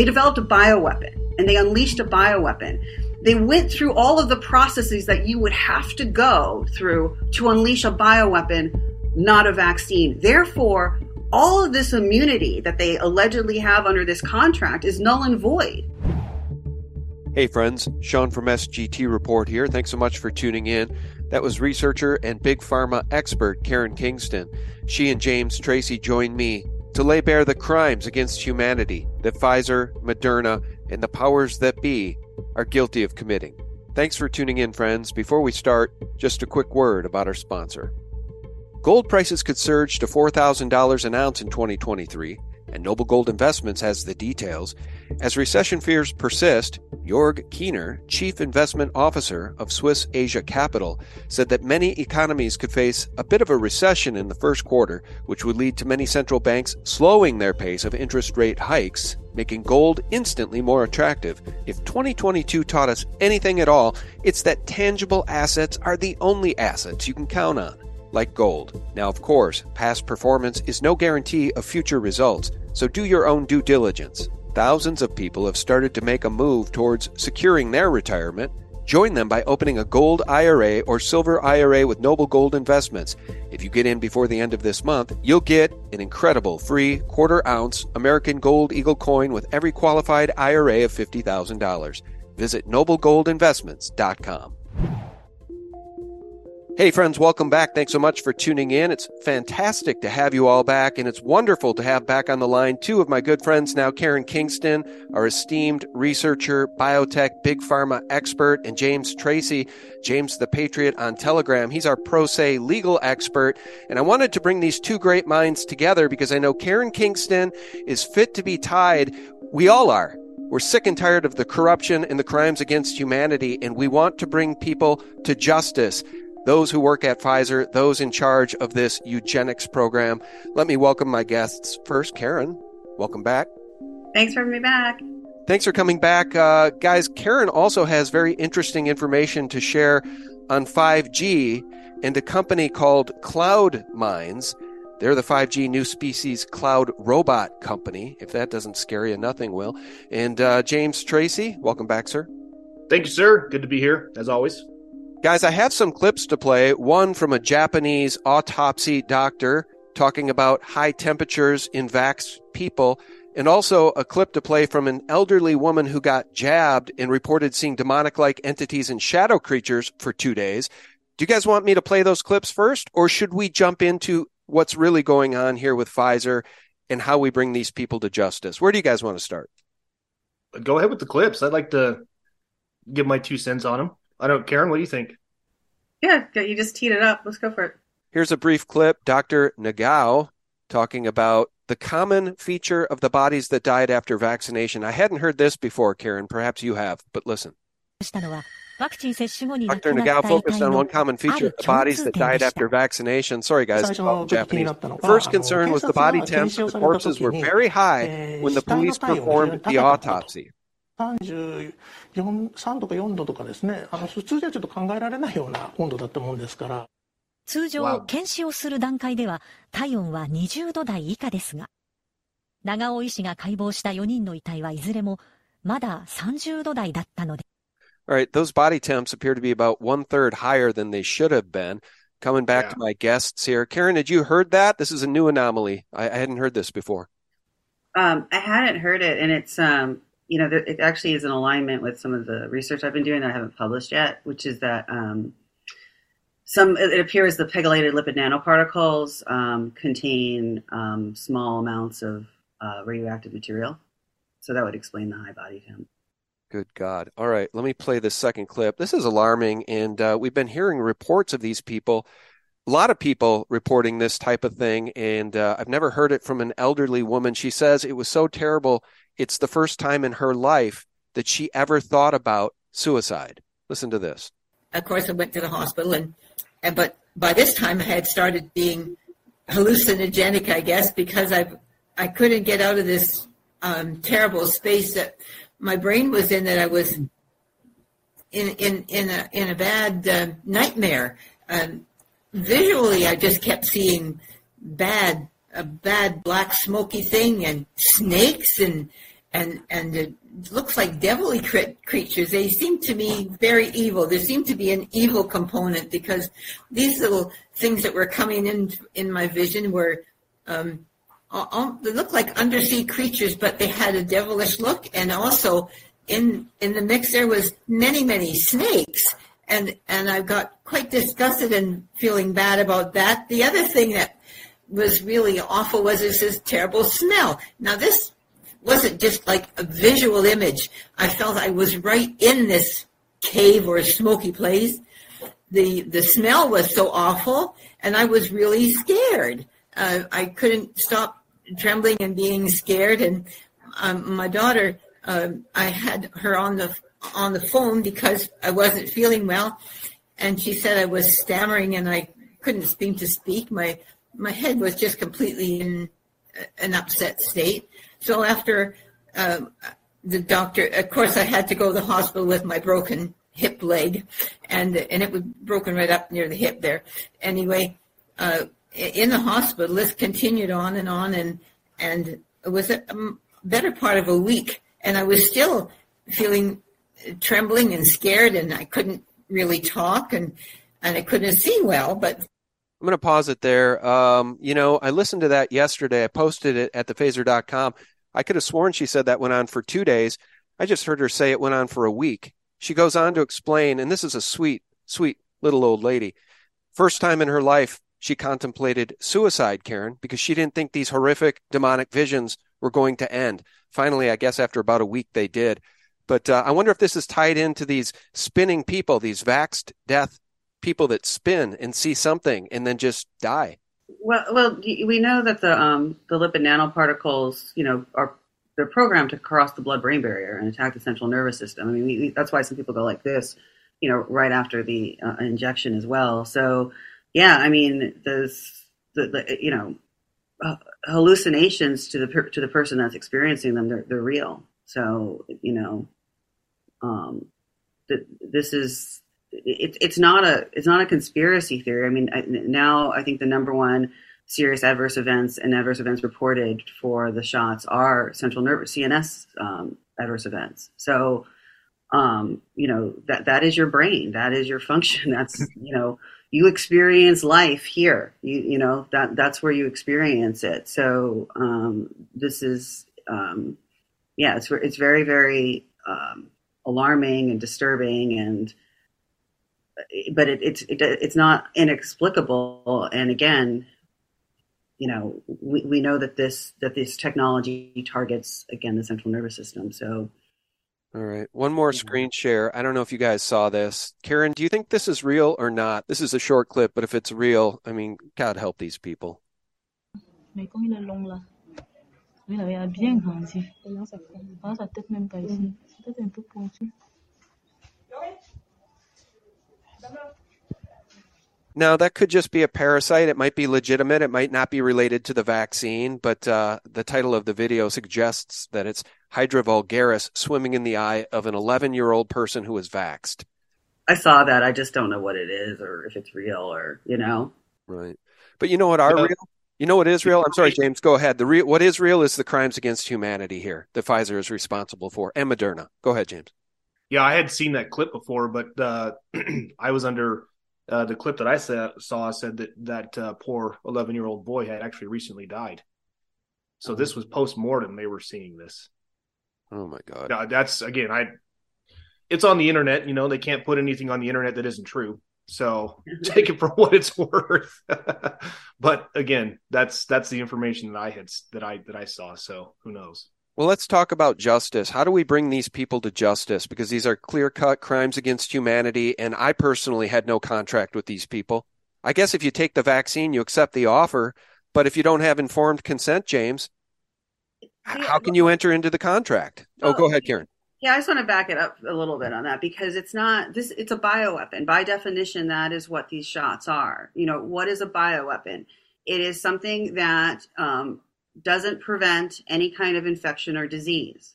They developed a bioweapon and they unleashed a bioweapon. They went through all of the processes that you would have to go through to unleash a bioweapon, not a vaccine. Therefore, all of this immunity that they allegedly have under this contract is null and void. Hey, friends, Sean from SGT Report here. Thanks so much for tuning in. That was researcher and big pharma expert Karen Kingston. She and James Tracy joined me to lay bare the crimes against humanity that Pfizer, Moderna, and the powers that be are guilty of committing. Thanks for tuning in, friends. Before we start, just a quick word about our sponsor. Gold prices could surge to $4,000 an ounce in 2023, and Noble Gold Investments has the details. As recession fears persist, Jorg Kiener, Chief Investment Officer of Swiss Asia Capital, said that many economies could face a bit of a recession in the first quarter, which would lead to many central banks slowing their pace of interest rate hikes, making gold instantly more attractive. If 2022 taught us anything at all, it's that tangible assets are the only assets you can count on like gold. Now, of course, past performance is no guarantee of future results, so do your own due diligence. Thousands of people have started to make a move towards securing their retirement. Join them by opening a gold IRA or silver IRA with Noble Gold Investments. If you get in before the end of this month, you'll get an incredible free quarter ounce American Gold Eagle coin with every qualified IRA of $50,000. Visit noblegoldinvestments.com. Hey, friends, welcome back. Thanks so much for tuning in. It's fantastic to have you all back, and it's wonderful to have back on the line two of my good friends now Karen Kingston, our esteemed researcher, biotech, big pharma expert, and James Tracy, James the Patriot on Telegram. He's our pro se legal expert. And I wanted to bring these two great minds together because I know Karen Kingston is fit to be tied. We all are. We're sick and tired of the corruption and the crimes against humanity, and we want to bring people to justice those who work at Pfizer, those in charge of this eugenics program. Let me welcome my guests. First, Karen, welcome back. Thanks for having me back. Thanks for coming back. Uh, guys, Karen also has very interesting information to share on 5G and a company called Cloud Minds. They're the 5G new species cloud robot company. If that doesn't scare you, nothing will. And uh, James Tracy, welcome back, sir. Thank you, sir. Good to be here, as always. Guys, I have some clips to play. One from a Japanese autopsy doctor talking about high temperatures in vax people, and also a clip to play from an elderly woman who got jabbed and reported seeing demonic like entities and shadow creatures for two days. Do you guys want me to play those clips first, or should we jump into what's really going on here with Pfizer and how we bring these people to justice? Where do you guys want to start? Go ahead with the clips. I'd like to give my two cents on them. I don't, Karen, what do you think? Yeah, you just teed it up. Let's go for it. Here's a brief clip. Dr. Nagao talking about the common feature of the bodies that died after vaccination. I hadn't heard this before, Karen. Perhaps you have, but listen. Dr. Nagao focused on one common feature of the bodies that died after vaccination. Sorry, guys, Japanese. First concern was the body temps of the corpses were very high when the police performed the autopsy. 34、3度か4度とかですね、あの普通ではちょっと考えられないような温度だったもんですから。通常、検視をする段階では体温は20度台以下ですが、長尾医師が解剖した4人の遺体はいずれもまだ30度台だったので。All right, those body temps appear to be about one third higher than they should have been. Coming back yeah. to my guests here. Karen, had you heard that? This is a new anomaly. I, I hadn't heard this before. Um, I hadn't heard it, and it's um, you know, it actually is in alignment with some of the research I've been doing that I haven't published yet, which is that um, some it appears the pegylated lipid nanoparticles um, contain um, small amounts of uh, radioactive material, so that would explain the high body temp. Good God! All right, let me play this second clip. This is alarming, and uh, we've been hearing reports of these people. A lot of people reporting this type of thing, and uh, I've never heard it from an elderly woman. She says it was so terrible it's the first time in her life that she ever thought about suicide. Listen to this. Of course, I went to the hospital, and, and but by this time I had started being hallucinogenic, I guess, because I I couldn't get out of this um, terrible space that my brain was in. That I was in in in a in a bad uh, nightmare. Um, visually, I just kept seeing bad a bad black smoky thing and snakes and and and it looks like devilly creatures. They seem to me very evil. There seemed to be an evil component because these little things that were coming in in my vision were. Um, all, they looked like undersea creatures, but they had a devilish look, and also in in the mix there was many many snakes, and and I got quite disgusted and feeling bad about that. The other thing that was really awful was this terrible smell. Now this wasn't just like a visual image. I felt I was right in this cave or smoky place. The the smell was so awful, and I was really scared. Uh, I couldn't stop trembling and being scared. And um, my daughter, uh, I had her on the on the phone because I wasn't feeling well, and she said I was stammering and I couldn't seem to speak. My my head was just completely in an upset state. So after uh, the doctor, of course, I had to go to the hospital with my broken hip leg, and and it was broken right up near the hip there. Anyway, uh, in the hospital, this continued on and on, and and it was a better part of a week, and I was still feeling trembling and scared, and I couldn't really talk, and and I couldn't see well, but I'm going to pause it there. Um, you know, I listened to that yesterday. I posted it at thephaser.com. I could have sworn she said that went on for two days. I just heard her say it went on for a week. She goes on to explain, and this is a sweet, sweet little old lady. First time in her life, she contemplated suicide, Karen, because she didn't think these horrific demonic visions were going to end. Finally, I guess after about a week, they did. But uh, I wonder if this is tied into these spinning people, these vaxed death people that spin and see something and then just die. Well, well, we know that the um, the lipid nanoparticles, you know, are they're programmed to cross the blood-brain barrier and attack the central nervous system. I mean, we, that's why some people go like this, you know, right after the uh, injection as well. So, yeah, I mean, there's the, the you know uh, hallucinations to the per- to the person that's experiencing them. They're they're real. So, you know, um, th- this is it's it's not a it's not a conspiracy theory. I mean, I, now I think the number one serious adverse events and adverse events reported for the shots are central nervous CNS um, adverse events. So, um, you know that that is your brain, that is your function. That's you know you experience life here. You you know that that's where you experience it. So um, this is um, yeah, it's it's very very um, alarming and disturbing and but it, it's it, it's not inexplicable. And again, you know, we, we know that this that this technology targets again the central nervous system. So, all right, one more screen share. I don't know if you guys saw this, Karen. Do you think this is real or not? This is a short clip, but if it's real, I mean, God help these people. Now, that could just be a parasite. It might be legitimate. It might not be related to the vaccine, but uh, the title of the video suggests that it's Hydra vulgaris swimming in the eye of an 11 year old person who is vaxed. I saw that. I just don't know what it is or if it's real or, you know. Right. But you know what are real? You know what is real? I'm sorry, James. Go ahead. The real, what is real is the crimes against humanity here that Pfizer is responsible for, and Moderna. Go ahead, James. Yeah, I had seen that clip before, but uh, I was under uh, the clip that I saw said that that uh, poor 11 year old boy had actually recently died. So this was post mortem. They were seeing this. Oh my god! Now, that's again, I. It's on the internet. You know, they can't put anything on the internet that isn't true. So take it for what it's worth. but again, that's that's the information that I had that I that I saw. So who knows? Well, let's talk about justice. How do we bring these people to justice? Because these are clear cut crimes against humanity. And I personally had no contract with these people. I guess if you take the vaccine, you accept the offer. But if you don't have informed consent, James, how can you enter into the contract? Oh, go ahead, Karen. Yeah, I just want to back it up a little bit on that because it's not this it's a bioweapon. By definition, that is what these shots are. You know, what is a bioweapon? It is something that um, doesn't prevent any kind of infection or disease.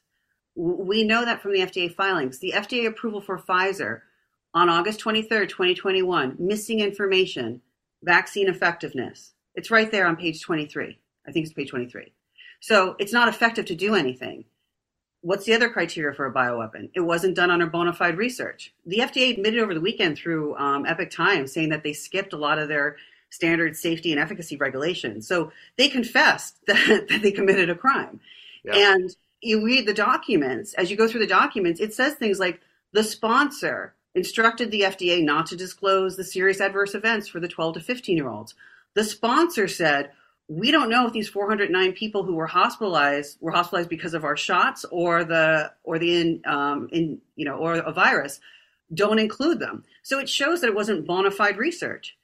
We know that from the FDA filings. The FDA approval for Pfizer on August 23rd, 2021, missing information, vaccine effectiveness. It's right there on page 23. I think it's page 23. So it's not effective to do anything. what's the other criteria for a bioweapon? It wasn't done under bona fide research. The FDA admitted over the weekend through um, Epoch Times saying that they skipped a lot of their standard safety and efficacy regulations. So they confessed that, that they committed a crime. Yeah. And you read the documents, as you go through the documents, it says things like the sponsor instructed the FDA not to disclose the serious adverse events for the 12 to 15 year olds. The sponsor said, we don't know if these 409 people who were hospitalized were hospitalized because of our shots or the or the in, um, in you know or a virus. Don't include them. So it shows that it wasn't bona fide research.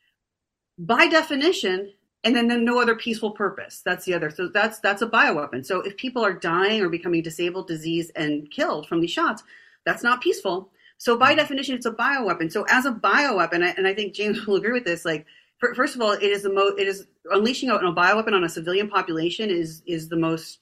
By definition, and then, then no other peaceful purpose. That's the other. So that's that's a bioweapon. So if people are dying or becoming disabled, diseased, and killed from these shots, that's not peaceful. So by mm-hmm. definition, it's a bioweapon. So as a bioweapon, and I think James will agree with this, like first of all, it is the most it is unleashing a, a bioweapon on a civilian population is is the most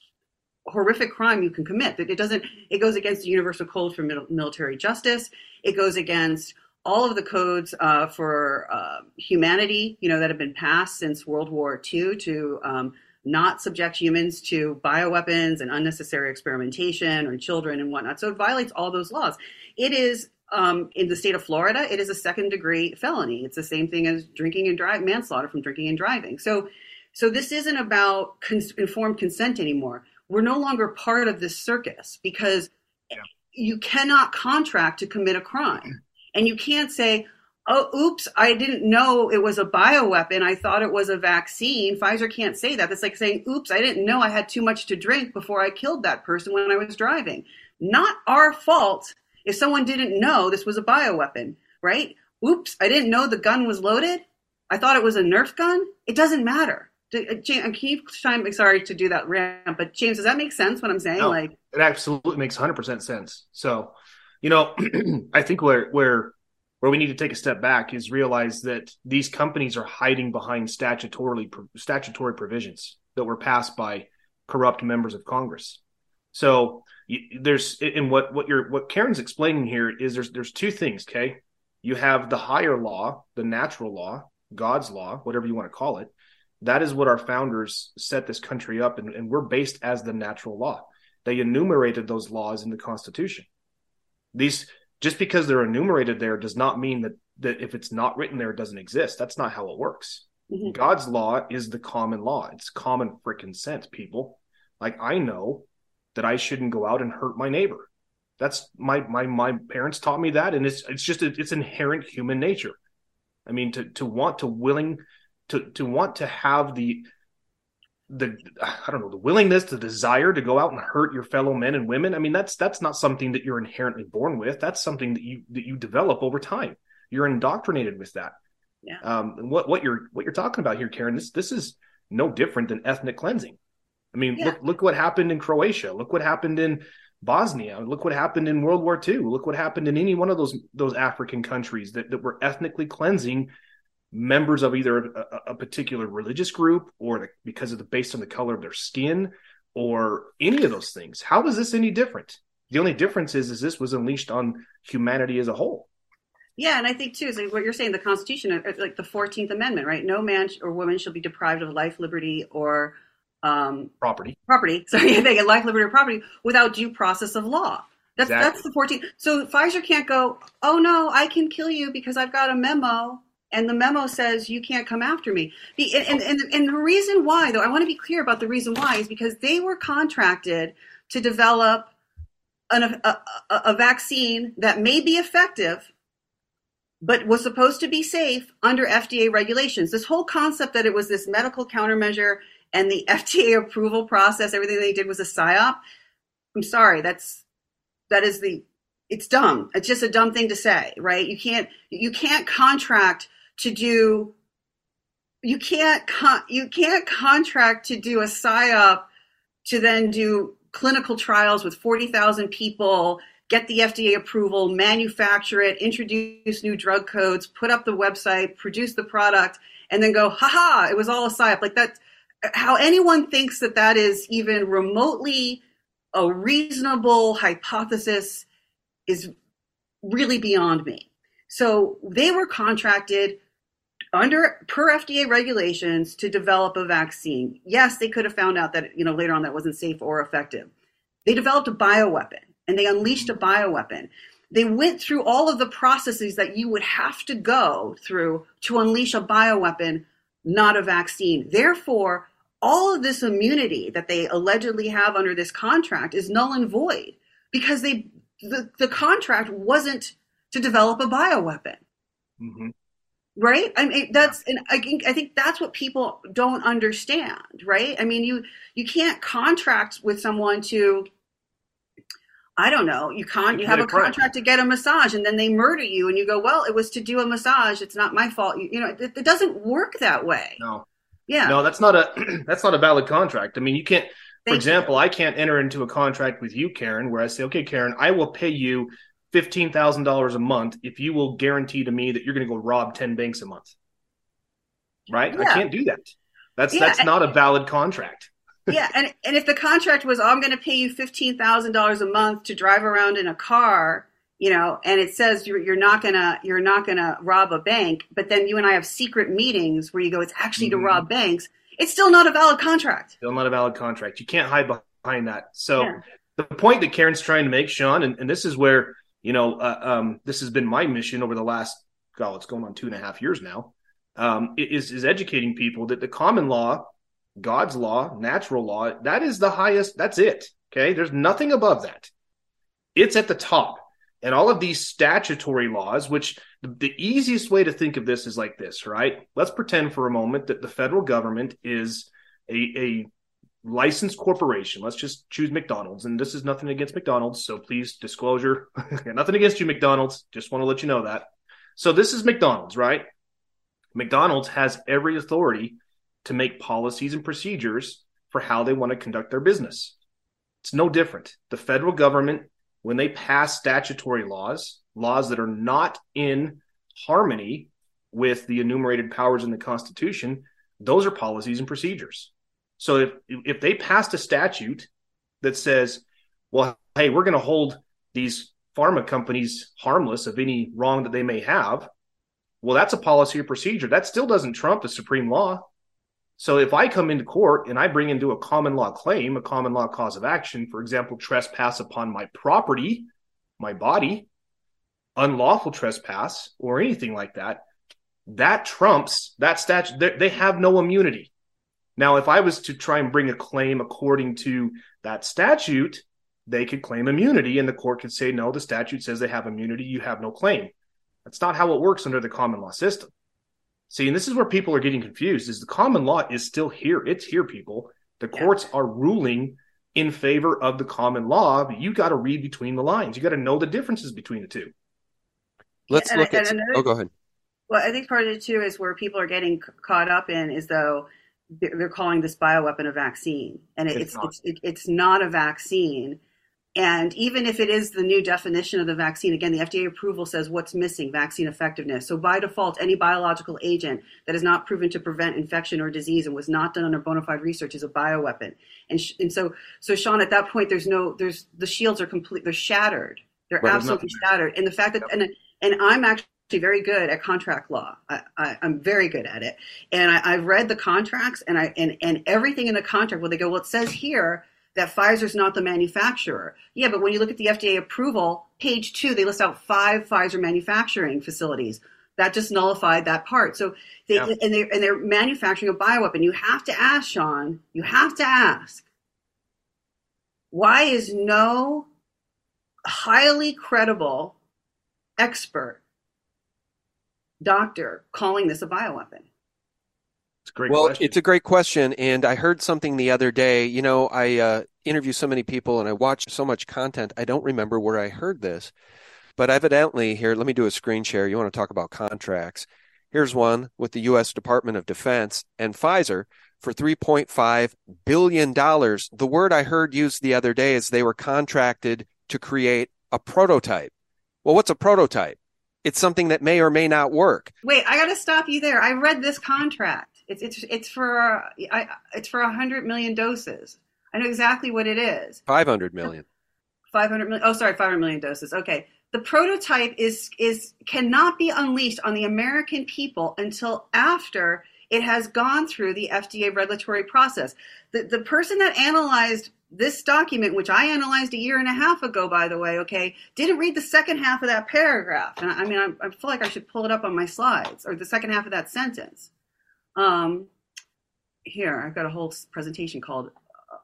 horrific crime you can commit. It doesn't. It goes against the universal code for military justice. It goes against all of the codes uh, for uh, humanity, you know, that have been passed since World War II to um, not subject humans to bioweapons and unnecessary experimentation on children and whatnot. So it violates all those laws. It is um, in the state of Florida, it is a second degree felony. It's the same thing as drinking and drive manslaughter from drinking and driving. So, so this isn't about cons- informed consent anymore. We're no longer part of this circus because yeah. you cannot contract to commit a crime, and you can't say, "Oh, oops, I didn't know it was a bioweapon. I thought it was a vaccine." Pfizer can't say that. It's like saying, "Oops, I didn't know I had too much to drink before I killed that person when I was driving." Not our fault if someone didn't know this was a bioweapon, right? Oops, I didn't know the gun was loaded. I thought it was a Nerf gun. It doesn't matter. James, I keep trying. Sorry to do that rant, but James, does that make sense? What I'm saying? No, like, it absolutely makes 100 percent sense. So, you know, I think where where where we need to take a step back is realize that these companies are hiding behind statutorily statutory provisions that were passed by corrupt members of Congress. So there's in what what you're what Karen's explaining here is there's there's two things. Okay, you have the higher law, the natural law, God's law, whatever you want to call it. That is what our founders set this country up, and, and we're based as the natural law. They enumerated those laws in the Constitution. These just because they're enumerated there does not mean that that if it's not written there, it doesn't exist. That's not how it works. Mm-hmm. God's law is the common law. It's common freaking sense, people. Like I know that I shouldn't go out and hurt my neighbor. That's my my my parents taught me that, and it's it's just it's inherent human nature. I mean, to to want to willing to to want to have the the I don't know the willingness, the desire to go out and hurt your fellow men and women. I mean, that's that's not something that you're inherently born with. That's something that you that you develop over time. You're indoctrinated with that. Yeah. Um, and what what you're what you're talking about here, Karen, this this is no different than ethnic cleansing. I mean, yeah. look look what happened in Croatia. Look what happened in Bosnia. Look what happened in World War II. Look what happened in any one of those those African countries that, that were ethnically cleansing members of either a, a particular religious group or the, because of the based on the color of their skin or any of those things. How is this any different? The only difference is is this was unleashed on humanity as a whole. Yeah, and I think too is like what you're saying. The Constitution, uh, like the Fourteenth Amendment, right? No man or woman shall be deprived of life, liberty, or um, property. Property. Sorry, they get life, liberty, or property without due process of law. That's exactly. that's the 14th. So Pfizer can't go. Oh no, I can kill you because I've got a memo, and the memo says you can't come after me. And, and, and the reason why, though, I want to be clear about the reason why is because they were contracted to develop an, a, a, a vaccine that may be effective but was supposed to be safe under FDA regulations. This whole concept that it was this medical countermeasure and the FDA approval process, everything they did was a psyop. I'm sorry, that's that is the it's dumb. It's just a dumb thing to say, right? You can't you can't contract to do you can't con- you can't contract to do a psyop to then do clinical trials with 40,000 people, get the FDA approval, manufacture it, introduce new drug codes, put up the website, produce the product, and then go, haha, it was all a psyop. Like that, how anyone thinks that that is even remotely a reasonable hypothesis is really beyond me. So they were contracted under per FDA regulations to develop a vaccine. Yes, they could have found out that you know later on that wasn't safe or effective. They developed a bioweapon and they unleashed a bioweapon. They went through all of the processes that you would have to go through to unleash a bioweapon, not a vaccine. Therefore, all of this immunity that they allegedly have under this contract is null and void because they the, the contract wasn't to develop a bioweapon. Mm-hmm. Right? I mean that's and I think I think that's what people don't understand, right? I mean you you can't contract with someone to I don't know. You can't. You, have a contract to get a massage, and then they murder you, and you go, "Well, it was to do a massage. It's not my fault." You, you know, it, it, doesn't work that way. No. Yeah. No, that's not a that's not a valid contract. I mean, you can't. For Thank example, I can't enter into a contract with you, Karen, where I say, "Okay, Karen, I will pay you fifteen thousand dollars a month if you will guarantee to me that you're going to go rob ten banks a month." Right? I can't do that. That's Yeah, that's and- not a valid contract. yeah, and and if the contract was, oh, I'm going to pay you fifteen thousand dollars a month to drive around in a car, you know, and it says you're you're not gonna you're not gonna rob a bank, but then you and I have secret meetings where you go, it's actually Mhm. to rob banks. It's still not a valid contract. Still not a valid contract. You can't hide behind that. So Yeah. the point that Karen's trying to make, Sean, and, and this is where you know uh, um, this has been my mission over the last God, it's going on two and a half years now. Um, is is educating people that the common law, God's law, natural law, that is the highest. That's it. Okay, there's nothing above that. It's at the top, and all of these statutory laws, which the, the easiest way to think of this is like this, right? Let's pretend for a moment that the federal government is a, a licensed corporation. Let's just choose McDonald's. And this is nothing against McDonald's. So please, disclosure. Nothing against you, McDonald's. Just want to let you know that. So this is McDonald's, right? McDonald's has every authority to make policies and procedures for how they want to conduct their business. It's no different. The federal government, when they pass statutory laws, laws that are not in harmony with the enumerated powers in the Constitution, those are policies and procedures. So if if they passed a statute that says, well, hey, we're going to hold these pharma companies harmless of any wrong that they may have, well, that's a policy or procedure. That still doesn't trump the supreme law. So if I come into court and I bring into a common law claim, a common law cause of action, for example, trespass upon my property, my body, unlawful trespass, or anything like that, that trumps that statute. They, they have no immunity. Now, if I was to try and bring a claim according to that statute, they could claim immunity, and the court could say, no, the statute says they have immunity, you have no claim. That's not how it works under the common law system. See, and this is where people are getting confused is the common law is still here. It's here, people. The courts are ruling in favor of the common law, but you got to read between the lines. You got to know the differences between the two. Let's and- look and at. another- Oh, go ahead. Well, I think part of it too is where people are getting caught up in is though they're calling this bioweapon a vaccine, and it, It's it's not. it's it, it's not a vaccine. And even if it is the new definition of the vaccine, again, the FDA approval says what's missing vaccine effectiveness. So by default, any biological agent that is not proven to prevent infection or disease and was not done under bona fide research is a bioweapon. And sh- and so so Sean, at that point, there's no there's the shields are complete. They're shattered. They're Right, absolutely shattered. And the fact that and and I'm actually very good at contract law. I, I, I'm very good at it, and I, I've read the contracts and I and and everything in the contract. Where they go, well, it says here that Pfizer's not the manufacturer. Yeah, but when you look at the FDA approval, page two, they list out five Pfizer manufacturing facilities. That just nullified that part. So they Yeah. and they and they're manufacturing a bioweapon. You have to ask, Sean. You have to ask. Why is no highly credible expert doctor calling this a bioweapon? It's a great Well, question. it's a great question, and I heard something the other day. You know, I uh, interview so many people and I watch so much content. I don't remember where I heard this, but evidently here. Let me do a screen share. You want to talk about contracts? Here's one with the U.S. Department of Defense and Pfizer for 3.5 billion dollars. The word I heard used the other day is they were contracted to create a prototype. Well, what's a prototype? It's something that may or may not work. Wait, I got to stop you there. I read this contract. It's it's it's for I, it's for hundred million doses. I know exactly what it is. 500 million. Five hundred million. Oh, sorry, five hundred million doses. Okay, the prototype is is cannot be unleashed on the American people until after it has gone through the FDA regulatory process. The, the person that analyzed this document, which I analyzed a year and a half ago, by the way, okay, didn't read the second half of that paragraph. And I, I mean, I, I, feel like I should pull it up on my slides or the second half of that sentence. Um, here, I've got a whole presentation called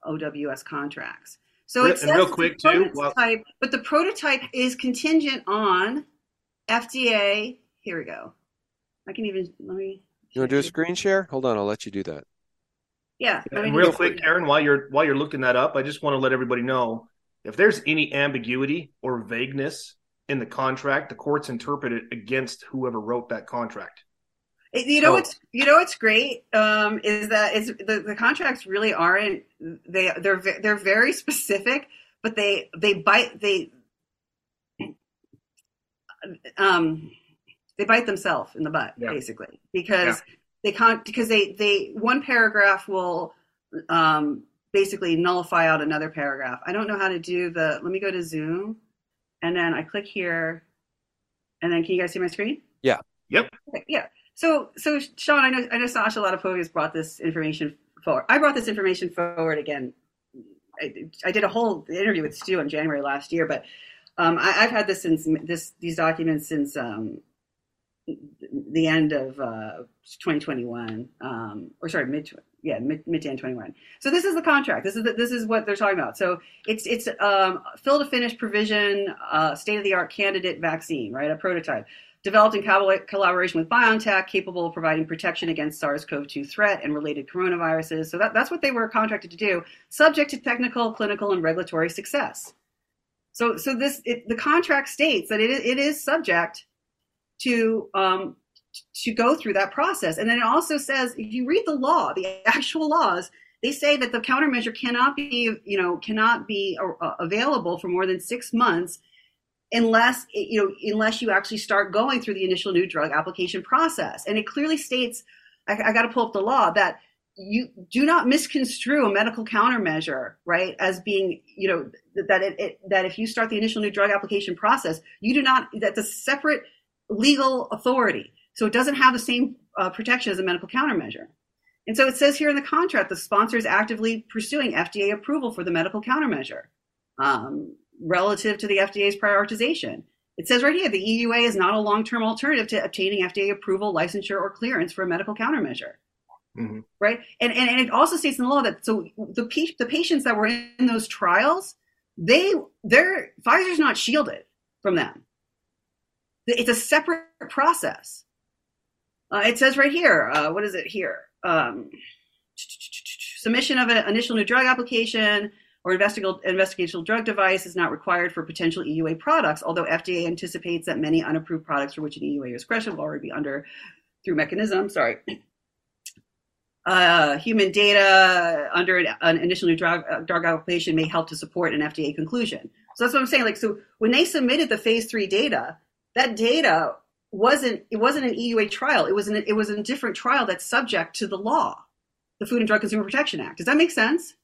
uh, OWS contracts. So Real- it says real quick, too, prototype, but the prototype is contingent on FDA. Here we go. I can even let me. You want to do a screen share? Hold on, I'll let you do that. Yeah. let me And real quick, Karen, while you're while you're looking that up, I just want to let everybody know if there's any ambiguity or vagueness in the contract, the courts interpret it against whoever wrote that contract. You know So- what's you know what's great um, is that is the, the contracts really aren't they they're they're very specific, but they they bite they um they bite themselves in the butt Yeah. basically because they can't because they they one paragraph will um basically nullify out another paragraph. I don't know how to do the. Let me go to Zoom, and then I click here, and then can you guys see my screen? Yeah. Yep. Okay, yeah. So, so Sean, I know, I know Sasha Latypova brought this information forward. I brought this information forward again. I, I did a whole interview with Stew in January last year, but um, I, I've had this since this these documents since um, the end of uh, 2021, um, or sorry, mid yeah mid mid to end 21. So this is the contract. This is the, this is what they're talking about. So it's it's um, fill to finish provision, uh, state of the art candidate vaccine, right? A prototype developed in collaboration with BioNTech, capable of providing protection against SARS-CoV-2 threat and related coronaviruses. So that, that's what they were contracted to do, subject to technical, clinical, and regulatory success. So, so this it, the contract states that it, it is subject to um, to go through that process, and then it also says if you read the law, the actual laws, they say that the countermeasure cannot be you know cannot be uh, available for more than six months unless you know unless you actually start going through the initial new drug application process. And it clearly states i, I got to pull up the law that you do not misconstrue a medical countermeasure right as being you know that it, it that if you start the initial new drug application process you do not that's a separate legal authority so it doesn't have the same uh, protection as a medical countermeasure and so it says here in the contract the sponsor is actively pursuing fda approval for the medical countermeasure um, relative to the FDA's prioritization. It says right here the EUA is not a long term alternative to obtaining FDA approval, licensure, or clearance for a medical countermeasure. Mhm. Right? And, and, and it also states in the law that so the, the patients that were in those trials, they they're Pfizer's not shielded from them. It's a separate process. Uh, it says right here, uh, what is it here? Um, submission of an initial new drug application or investigational, drug device is not required for potential EUA products, although FDA anticipates that many unapproved products for which an EUA is discretion will already be under through mechanism. Sorry. Uh, human data under an, an initial new drug, uh, drug application may help to support an FDA conclusion. So that's what I'm saying. Like, so when they submitted the phase three data, that data wasn't it wasn't an EUA trial. It was an it was a different trial that's subject to the law, the Food and Drug Consumer Protection Act. Does that make sense?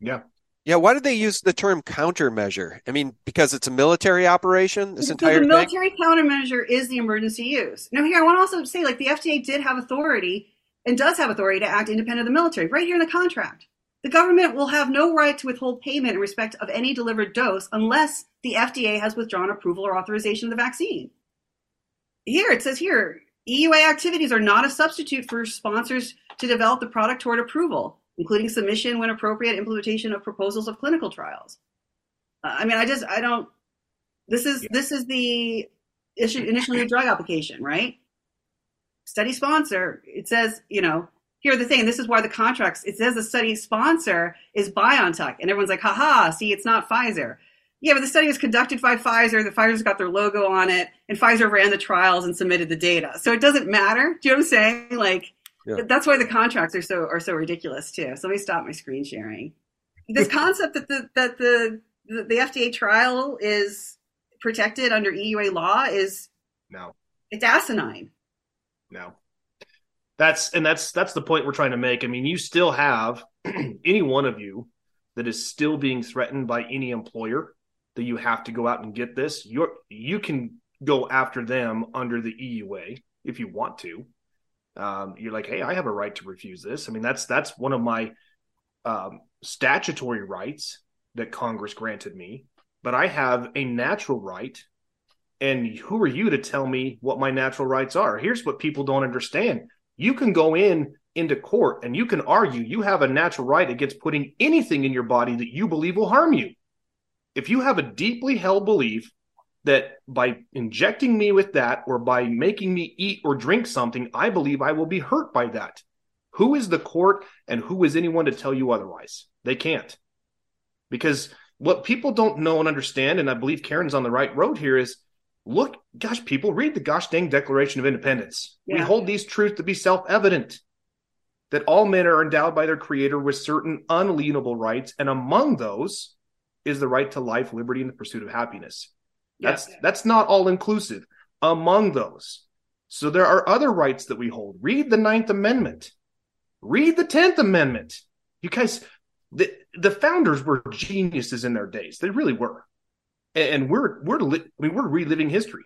Yeah. Yeah, why did they use the term countermeasure? I mean, because it's a military operation, this So entire the thing? military countermeasure is the emergency use. Now, here I want to also say, like the FDA did have authority and does have authority to act independent of the military, right here in the contract. The government will have no right to withhold payment in respect of any delivered dose unless the FDA has withdrawn approval or authorization of the vaccine. Here it says here, EUA activities are not a substitute for sponsors to develop the product toward approval, including submission when appropriate, implementation of proposals of clinical trials. Uh, I mean, I just I don't. This is Yeah. this is the issue, initial new drug application, right? Study sponsor. It says you know here the thing. This is why the contracts. It says the study sponsor is BioNTech, and everyone's like, haha, see, it's not Pfizer. Yeah, but the study was conducted by Pfizer. The Pfizer's got their logo on it, and Pfizer ran the trials and submitted the data. So it doesn't matter. Do you know what I'm saying? Like Yeah. that's why the contracts are so are so ridiculous too. So let me stop my screen sharing. This concept that the that the the, the FDA trial is protected under EUA law is No. it's asinine. No. That's and that's that's the point we're trying to make. I mean, you still have any one of you that is still being threatened by any employer that you have to go out and get this. You're you can go after them under the EUA if you want to. Um, you're like, hey, I have a right to refuse this. I mean, that's that's one of my um, statutory rights that Congress granted me, but I have a natural right. And who are you to tell me what my natural rights are? Here's what people don't understand. You can go in into court and you can argue you have a natural right against putting anything in your body that you believe will harm you. If you have a deeply held belief that by injecting me with that or by making me eat or drink something, I believe I will be hurt by that. Who is the court and who is anyone to tell you otherwise? They can't. Because what people don't know and understand, and I believe Karen's on the right road here, is look, gosh, people read the gosh dang Declaration of Independence. Yeah. We hold these truths to be self evident that all men are endowed by their creator with certain unalienable rights, and among those is the right to life, liberty, and the pursuit of happiness. That's yeah. that's not all inclusive. Among those. So there are other rights that we hold. Read the Ninth Amendment. Read the Tenth Amendment. You guys, the the founders were geniuses in their days. They really were. And we're we're li- I mean, we're reliving history.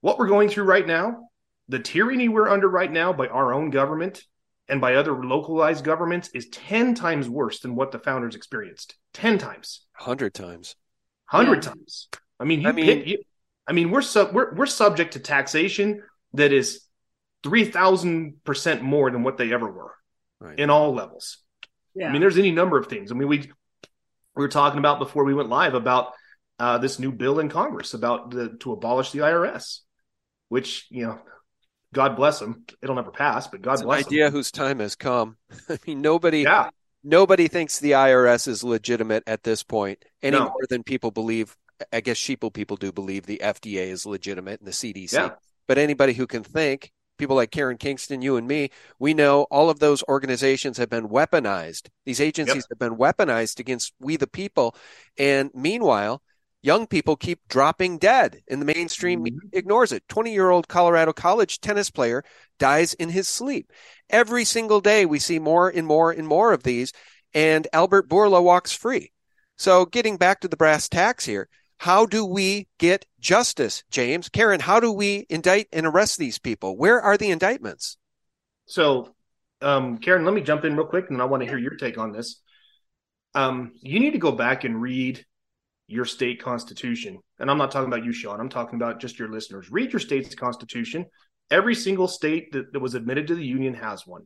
What we're going through right now, the tyranny we're under right now by our own government and by other localized governments is 10 times worse than what the founders experienced 10 times 100 times 100 yeah. times i mean you I mean, pick, you, I mean we're sub we're, we're subject to taxation that is 3000% more than what they ever were right. in all levels yeah. i mean there's any number of things i mean we we were talking about before we went live about uh, this new bill in congress about the, to abolish the irs which you know God bless them. It'll never pass, but God it's bless an idea them. whose time has come. I mean, nobody, yeah. nobody thinks the IRS is legitimate at this point any no. more than people believe. I guess sheeple people do believe the FDA is legitimate and the CDC. Yeah. But anybody who can think, people like Karen Kingston, you and me, we know all of those organizations have been weaponized. These agencies yep. have been weaponized against we the people. And meanwhile, young people keep dropping dead and the mainstream mm-hmm. ignores it. 20 year old colorado college tennis player dies in his sleep. Every single day we see more and more and more of these and albert bourla walks free. So getting back to the brass tacks here how do we get justice james? Karen how do we indict and arrest these people? Where are the indictments? So um, karen let me jump in real quick and i want to hear your take on this. Um, you need to go back and read your state constitution. And I'm not talking about you, Sean. I'm talking about just your listeners. Read your state's constitution. Every single state that, that was admitted to the union has one.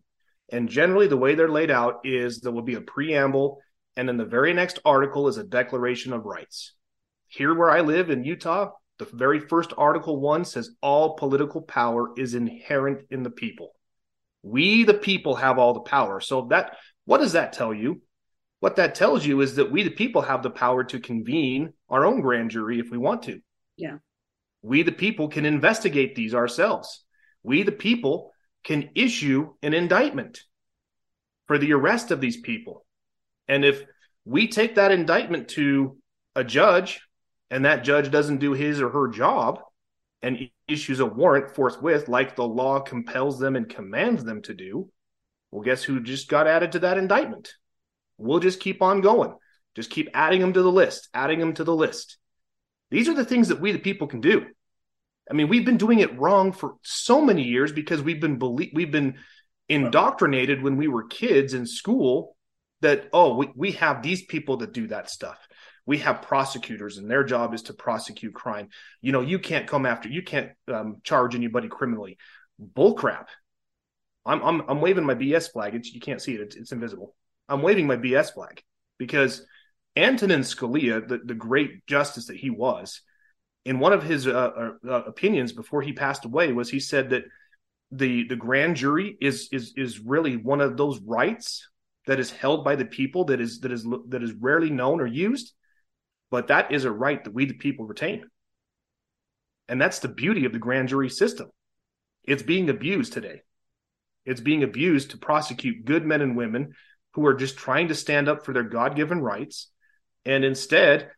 And generally, the way they're laid out is there will be a preamble, and then the very next article is a declaration of rights. Here, where I live in Utah, the very first article one says all political power is inherent in the people. We, the people, have all the power. So that what does that tell you? What that tells you is that we, the people, have the power to convene our own grand jury if we want to. Yeah. We, the people, can investigate these ourselves. We, the people, can issue an indictment for the arrest of these people. And if we take that indictment to a judge and that judge doesn't do his or her job and issues a warrant forthwith, like the law compels them and commands them to do, well, guess who just got added to that indictment? We'll just keep on going. Just keep adding them to the list, adding them to the list. These are the things that we, the people, can do. I mean, we've been doing it wrong for so many years because we've been belie- we've been indoctrinated when we were kids in school that oh we, we have these people that do that stuff. We have prosecutors and their job is to prosecute crime. You know you can't come after you can't um, charge anybody criminally. Bull crap I'm, I'm i'm waving my bs flag. It's, you can't see it. It's, it's invisible I'm waving my BS flag because Antonin Scalia, the, the great justice that he was, in one of his uh, uh, uh, opinions before he passed away, was he said that the the grand jury is is is really one of those rights that is held by the people that is that is that is rarely known or used, but that is a right that we the people retain, and that's the beauty of the grand jury system. It's being abused today. It's being abused to prosecute good men and women who are just trying to stand up for their God given rights. And instead,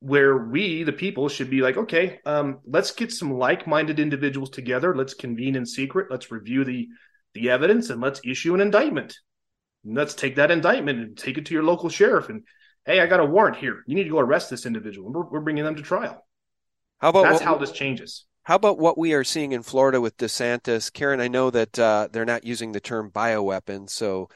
where we, the people, should be like, okay, um, let's get some like minded individuals together. Let's convene in secret. Let's review the, the evidence and let's issue an indictment. And let's take that indictment and take it to your local sheriff. And hey, I got a warrant here. You need to go arrest this individual. We're, we're bringing them to trial. How about that's what, how this changes? How about what we are seeing in Florida with DeSantis? Karen, I know that uh, they're not using the term bioweapon, so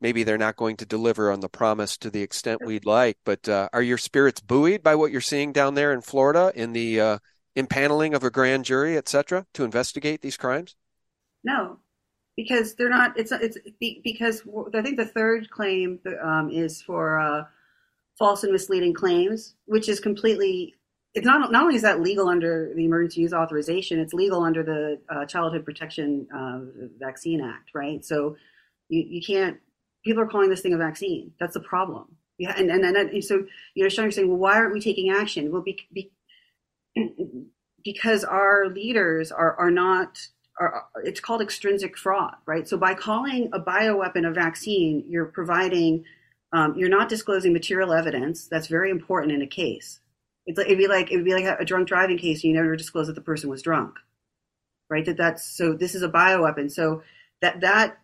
maybe they're not going to deliver on the promise to the extent we'd like. But uh, are your spirits buoyed by what you're seeing down there in Florida in the uh, impaneling of a grand jury, et cetera, to investigate these crimes? No, because they're not. It's it's because I think the third claim um, is for uh, false and misleading claims, which is completely. It's not not only is that legal under the Emergency Use Authorization, it's legal under the uh, Childhood Protection uh, Vaccine Act, right? So you, you can't. People are calling this thing a vaccine. That's the problem. Yeah, and and, and, and so you know, Sean, saying, well, why aren't we taking action? Well, be, be, because our leaders are are not are, it's called extrinsic fraud, right? So by calling a bioweapon a vaccine, you're providing, um, you're not disclosing material evidence. That's very important in a case. It's, it'd be like it'd be like a drunk driving case. You never disclose that the person was drunk, right? That that's so. This is a bioweapon. So that that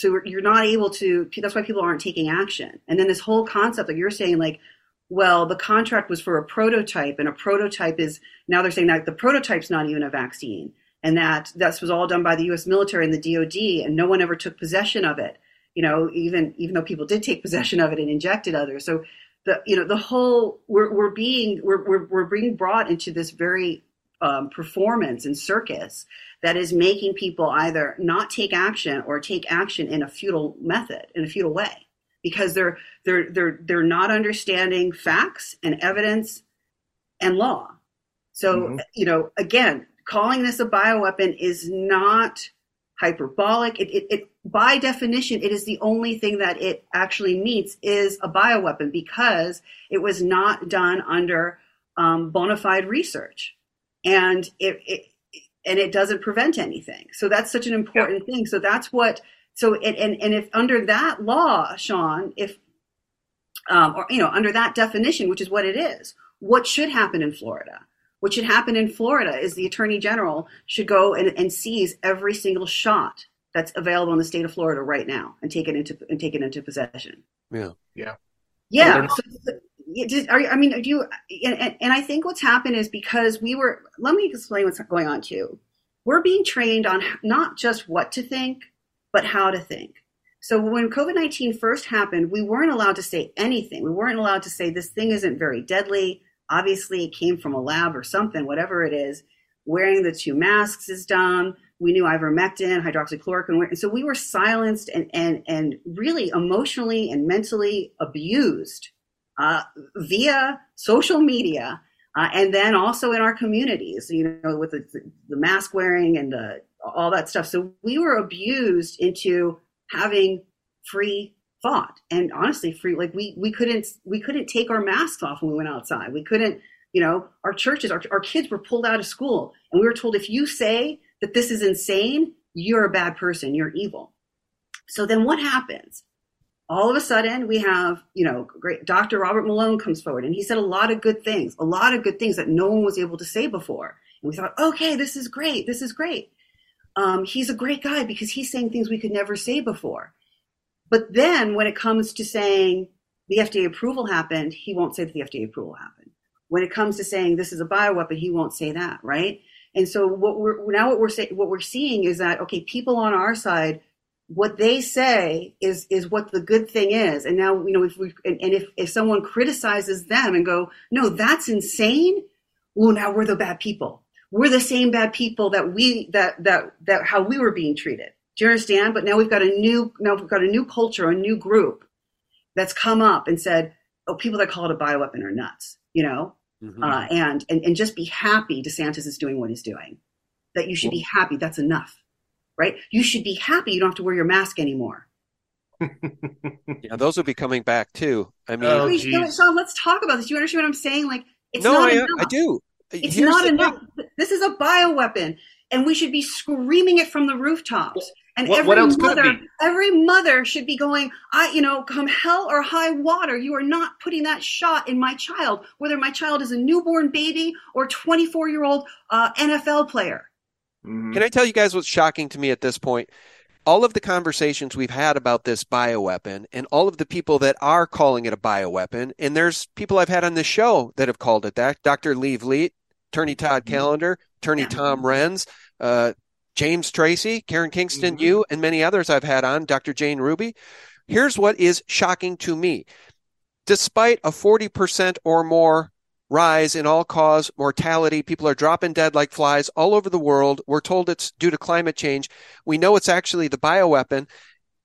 so you're not able to. That's why people aren't taking action. And then this whole concept, that you're saying, like well, the contract was for a prototype, and a prototype is now they're saying that the prototype's not even a vaccine, and that this was all done by the U.S. military and the DoD, and no one ever took possession of it. You know, even even though people did take possession of it and injected others. So the you know the whole we're we're being we're we're, we're being brought into this very um, performance and circus that is making people either not take action or take action in a futile method in a futile way because they're they're they're they're not understanding facts and evidence and law. So mm-hmm. you know, again, calling this a bioweapon is not hyperbolic. It, it, it, by definition, it is the only thing that it actually meets is a bioweapon because it was not done under um, bona fide research, and it, it and it doesn't prevent anything. So that's such an important yeah. thing. So that's what so and, and, and if under that law, Sean, if um, or you know under that definition, which is what it is, what should happen in Florida? What should happen in Florida is the attorney general should go and, and seize every single shot that's available in the state of Florida right now and take it into and take it into possession. Yeah, yeah, yeah. So, are, I mean, do you? And, and I think what's happened is because we were. Let me explain what's going on too. We're being trained on not just what to think, but how to think. So when COVID 19 first happened, we weren't allowed to say anything. We weren't allowed to say this thing isn't very deadly. Obviously, it came from a lab or something, whatever it is. Wearing the two masks is dumb. We knew ivermectin, hydroxychloroquine. And so we were silenced and, and, and really emotionally and mentally abused uh, via social media. Uh, and then also in our communities, you know, with the, the mask wearing and the all that stuff. So we were abused into having free thought and honestly free like we we couldn't we couldn't take our masks off when we went outside. We couldn't, you know, our churches, our, our kids were pulled out of school and we were told if you say that this is insane, you're a bad person, you're evil. So then what happens? All of a sudden we have you know great dr robert malone comes forward and he said a lot of good things a lot of good things that no one was able to say before and we thought okay this is great this is great um, he's a great guy because he's saying things we could never say before. But then when it comes to saying the FDA approval happened, he won't say that the FDA approval happened. When it comes to saying this is a bioweapon, he won't say that, right? And so what we're now what we're saying what we're seeing is that okay, people on our side, what they say is is what the good thing is. And now you know if we and, and if if someone criticizes them and go, no, that's insane. Well, now we're the bad people we're the same bad people that we that that that how we were being treated. Do you understand? But now we've got a new now we've got a new culture, a new group that's come up and said, "Oh, people that call it a bioweapon are nuts," you know, mm-hmm. uh, and and and just be happy DeSantis is doing what he's doing. That you should well, be happy. That's enough, right? You should be happy. You don't have to wear your mask anymore. yeah, those will be coming back too. I mean, oh, Sean, let's talk about this. Do you understand what I'm saying? Like, it's no, not I, enough. I do. It's Here's not enough. Thing. This is a bioweapon, and we should be screaming it from the rooftops. And what, every what mother, every mother should be going, I, you know, come hell or high water, you are not putting that shot in my child, whether my child is a newborn baby or 24 year old uh, NFL player. Mm-hmm. Can I tell you guys what's shocking to me at this point? all of the conversations we've had about this bioweapon and all of the people that are calling it a bioweapon, and there's people I've had on this show that have called it that. Dr. Lee Vliet, Attorney Todd Callender, Attorney Tom Renz, uh, James Tracy, Karen Kingston, mm-hmm. you, and many others I've had on, Dr. Jane Ruby. Here's what is shocking to me. Despite a 40% or more rise in all cause mortality, people are dropping dead like flies all over the world. We're told it's due to climate change. We know it's actually the bioweapon.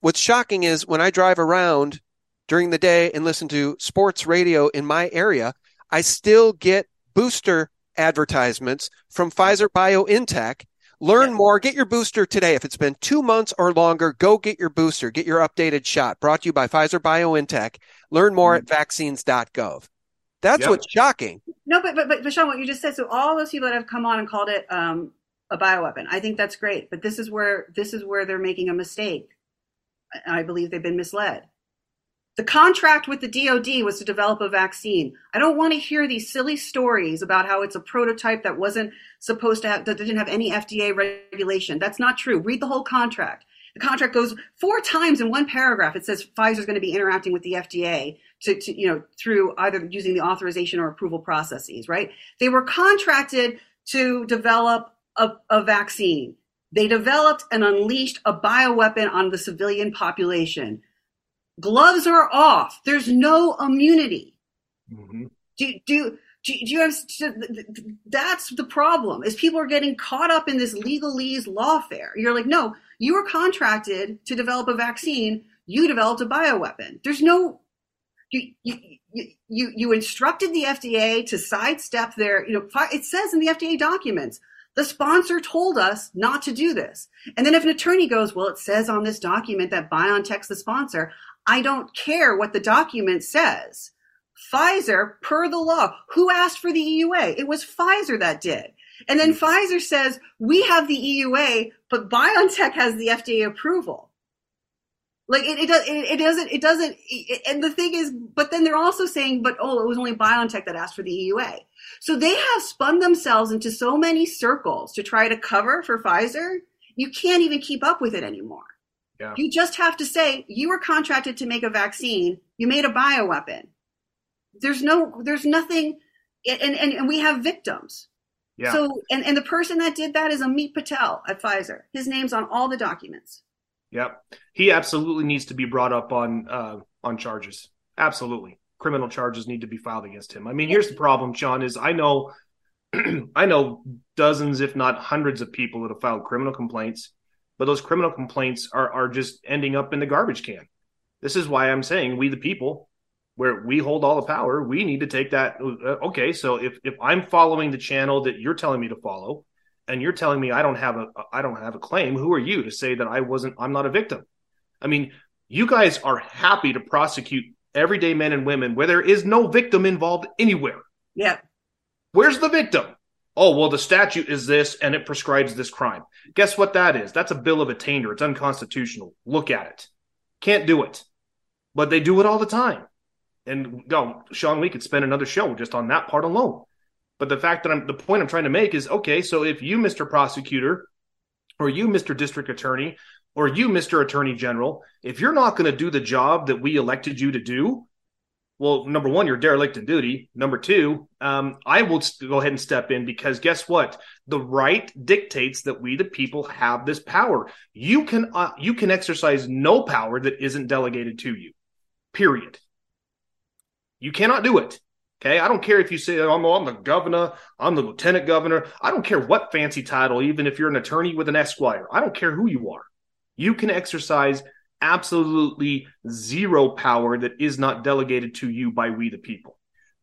What's shocking is when I drive around during the day and listen to sports radio in my area, I still get booster advertisements from Pfizer BioNTech. Learn yeah. more. Get your booster today. If it's been two months or longer, go get your booster. Get your updated shot. Brought to you by Pfizer BioNTech. Learn more mm-hmm. at vaccines.gov. That's yep. what's shocking. No, but, but but Sean, what you just said. So all those people that have come on and called it um, a bioweapon, I think that's great. But this is where this is where they're making a mistake. I believe they've been misled. The contract with the DoD was to develop a vaccine. I don't want to hear these silly stories about how it's a prototype that wasn't supposed to have, that didn't have any FDA regulation. That's not true. Read the whole contract. The contract goes four times in one paragraph. It says Pfizer is going to be interacting with the FDA to, to, you know, through either using the authorization or approval processes, right? They were contracted to develop a, a vaccine. They developed and unleashed a bioweapon on the civilian population. Gloves are off. There's no immunity. Mm-hmm. Do, do, do, do, you have, that's the problem is people are getting caught up in this legalese lawfare. You're like, no, you were contracted to develop a vaccine. You developed a bioweapon. There's no, you, you, you, you instructed the FDA to sidestep their, you know, it says in the FDA documents, the sponsor told us not to do this. And then if an attorney goes, well, it says on this document that BioNTech's the sponsor, I don't care what the document says. Pfizer, per the law, who asked for the EUA? It was Pfizer that did. And then hmm. Pfizer says, we have the EUA, but BioNTech has the FDA approval. Like it, it, does, it, it doesn't, it doesn't, it, and the thing is, but then they're also saying, but oh, it was only BioNTech that asked for the EUA. So they have spun themselves into so many circles to try to cover for Pfizer. You can't even keep up with it anymore. Yeah. You just have to say you were contracted to make a vaccine. You made a bioweapon. There's no, there's nothing, and, and, and we have victims. Yeah. So, and, and the person that did that is Amit Patel at Pfizer. His name's on all the documents. Yep. He absolutely needs to be brought up on, uh, on charges. Absolutely. Criminal charges need to be filed against him. I mean, here's the problem, Sean, is I know, I know dozens, if not hundreds of people that have filed criminal complaints but those criminal complaints are are just ending up in the garbage can. This is why I'm saying we the people where we hold all the power, we need to take that uh, okay, so if if I'm following the channel that you're telling me to follow and you're telling me I don't have a I don't have a claim, who are you to say that I wasn't I'm not a victim? I mean, you guys are happy to prosecute everyday men and women where there is no victim involved anywhere. Yeah. Where's the victim? oh, well, the statute is this and it prescribes this crime. Guess what that is? That's a bill of attainder. It's unconstitutional. Look at it. Can't do it. But they do it all the time. And go, Sean, we could spend another show just on that part alone. But the fact that I'm the point I'm trying to make is okay, so if you, Mr. Prosecutor, or you, Mr. District Attorney, or you, Mr. Attorney General, if you're not going to do the job that we elected you to do, well, number one, you're derelict in duty. Number two, um, I will go ahead and step in because guess what? The right dictates that we, the people, have this power. You can uh, you can exercise no power that isn't delegated to you. Period. You cannot do it. Okay, I don't care if you say oh, I'm, I'm the governor, I'm the lieutenant governor. I don't care what fancy title, even if you're an attorney with an esquire. I don't care who you are. You can exercise absolutely zero power that is not delegated to you by we the people.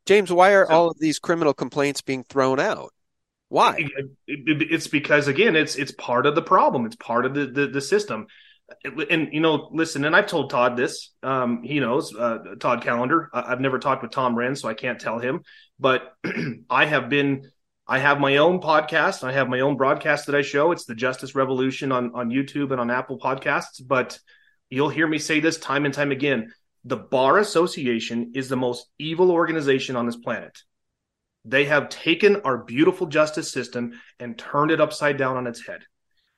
James, why are so, all of these criminal complaints being thrown out? Why? It, it, it's because again, it's it's part of the problem. It's part of the the, the system. And you know, listen, and I've told Todd this. Um, he knows uh, Todd Callender. I've never talked with Tom Renz, so I can't tell him. But I have been I have my own podcast. I have my own broadcast that I show. It's the Justice Revolution on on YouTube and on Apple Podcasts. But You'll hear me say this time and time again. The Bar Association is the most evil organization on this planet. They have taken our beautiful justice system and turned it upside down on its head.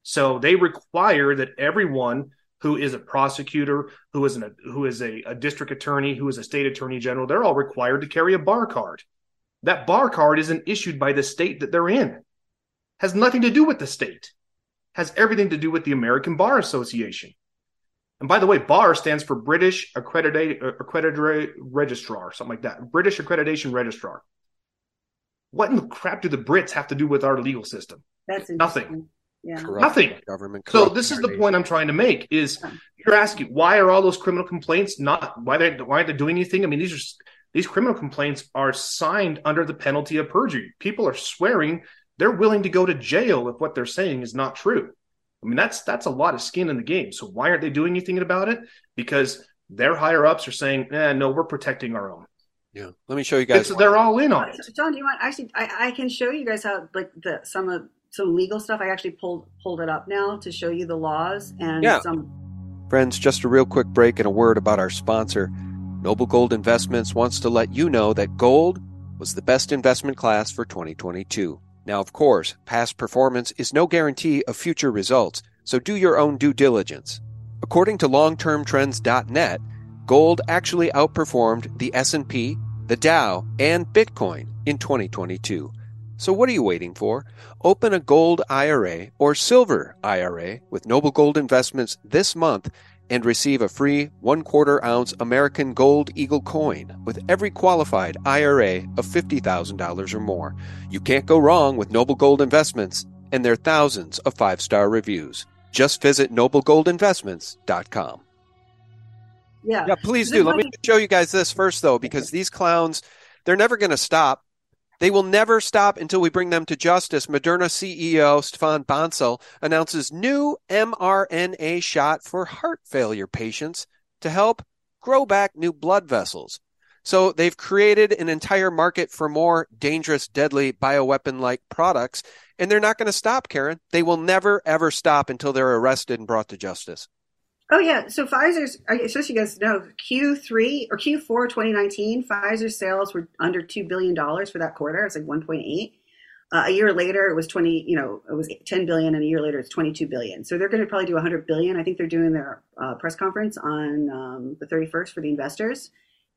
So they require that everyone who is a prosecutor, who is an, who is a, a district attorney, who is a state attorney general, they're all required to carry a bar card. that bar card isn't issued by the state that they're in. Has nothing to do with the state. Has everything to do with the American Bar Association. And by the way, BAR stands for British Accredited Accredited Registrar, something like that. British Accreditation Registrar. What in the crap do the Brits have to do with our legal system? That's Nothing. Yeah. Nothing. Government. So this is the point I'm trying to make: is you're asking why are all those criminal complaints not why they why aren't they doing anything? I mean, these are these criminal complaints are signed under the penalty of perjury. People are swearing they're willing to go to jail if what they're saying is not true. I mean, that's that's a lot of skin in the game. So why aren't they doing anything about it? Because their higher ups are saying, eh, "No, we're protecting our own." Yeah. Let me show you guys. It's, they're all in on it. John, do you want actually? I, I can show you guys how like the some of some legal stuff. I actually pulled pulled it up now to show you the laws and Yeah. some. Friends, just a real quick break and a word about our sponsor. Noble Gold Investments wants to let you know that gold was the best investment class for 2022. Now, of course, past performance is no guarantee of future results, so do your own due diligence. According to longtermtrends.net, gold actually outperformed the S&P, the Dow, and Bitcoin in 2022. So what are you waiting for? Open a gold IRA or silver IRA with Noble Gold Investments this month and receive a free one quarter ounce American Gold Eagle coin with every qualified IRA of $50,000 or more. You can't go wrong with Noble Gold Investments and their thousands of five star reviews. Just visit noblegoldinvestments.com. Yeah. Yeah, please do. Let me show you guys this first, though, because these clowns, they're never going to stop. They will never stop until we bring them to justice. Moderna CEO Stéphane Bancel announces new mRNA shot for heart failure patients to help grow back new blood vessels. So they've created an entire market for more dangerous, deadly bioweapon like products, and they're not going to stop, Karen. They will never, ever stop until they're arrested and brought to justice. Oh yeah, so Pfizer's. I guess you guys know Q3 or Q4 2019, Pfizer's sales were under two billion dollars for that quarter. It's like 1.8. Uh, a year later, it was 20. You know, it was 10 billion, and a year later, it's 22 billion. So they're going to probably do 100 billion. I think they're doing their uh, press conference on um, the 31st for the investors.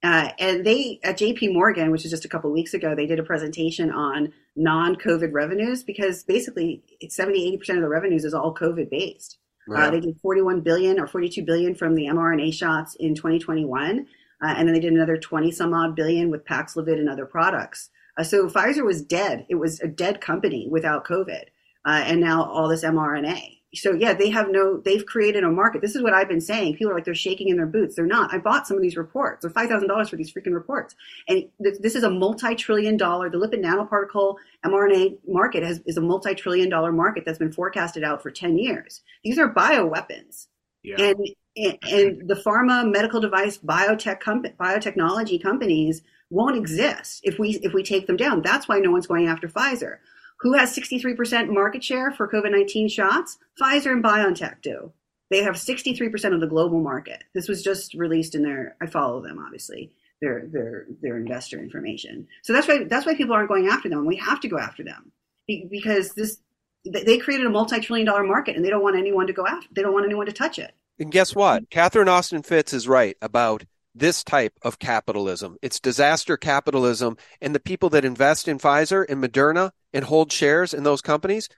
Uh, and they at JP Morgan, which is just a couple weeks ago, they did a presentation on non-COVID revenues because basically it's 70, 80% of the revenues is all COVID based. Uh, they did 41 billion or 42 billion from the mRNA shots in 2021, uh, and then they did another 20 some odd billion with Paxlovid and other products. Uh, so Pfizer was dead; it was a dead company without COVID, uh, and now all this mRNA. So yeah, they have no. They've created a market. This is what I've been saying. People are like they're shaking in their boots. They're not. I bought some of these reports. They're five thousand dollars for these freaking reports, and th- this is a multi-trillion-dollar. The lipid nanoparticle mRNA market has, is a multi-trillion dollar market that's been forecasted out for 10 years. These are bioweapons. Yeah. And, and and the pharma, medical device, biotech comp- biotechnology companies won't exist if we if we take them down. That's why no one's going after Pfizer. Who has 63% market share for COVID-19 shots? Pfizer and BioNTech do. They have 63% of the global market. This was just released in their I follow them obviously their their their investor information. So that's why that's why people aren't going after them. We have to go after them because this they created a multi-trillion dollar market and they don't want anyone to go after. They don't want anyone to touch it. And guess what? Catherine Austin Fitts is right about this type of capitalism. It's disaster capitalism. And the people that invest in Pfizer and Moderna and hold shares in those companies,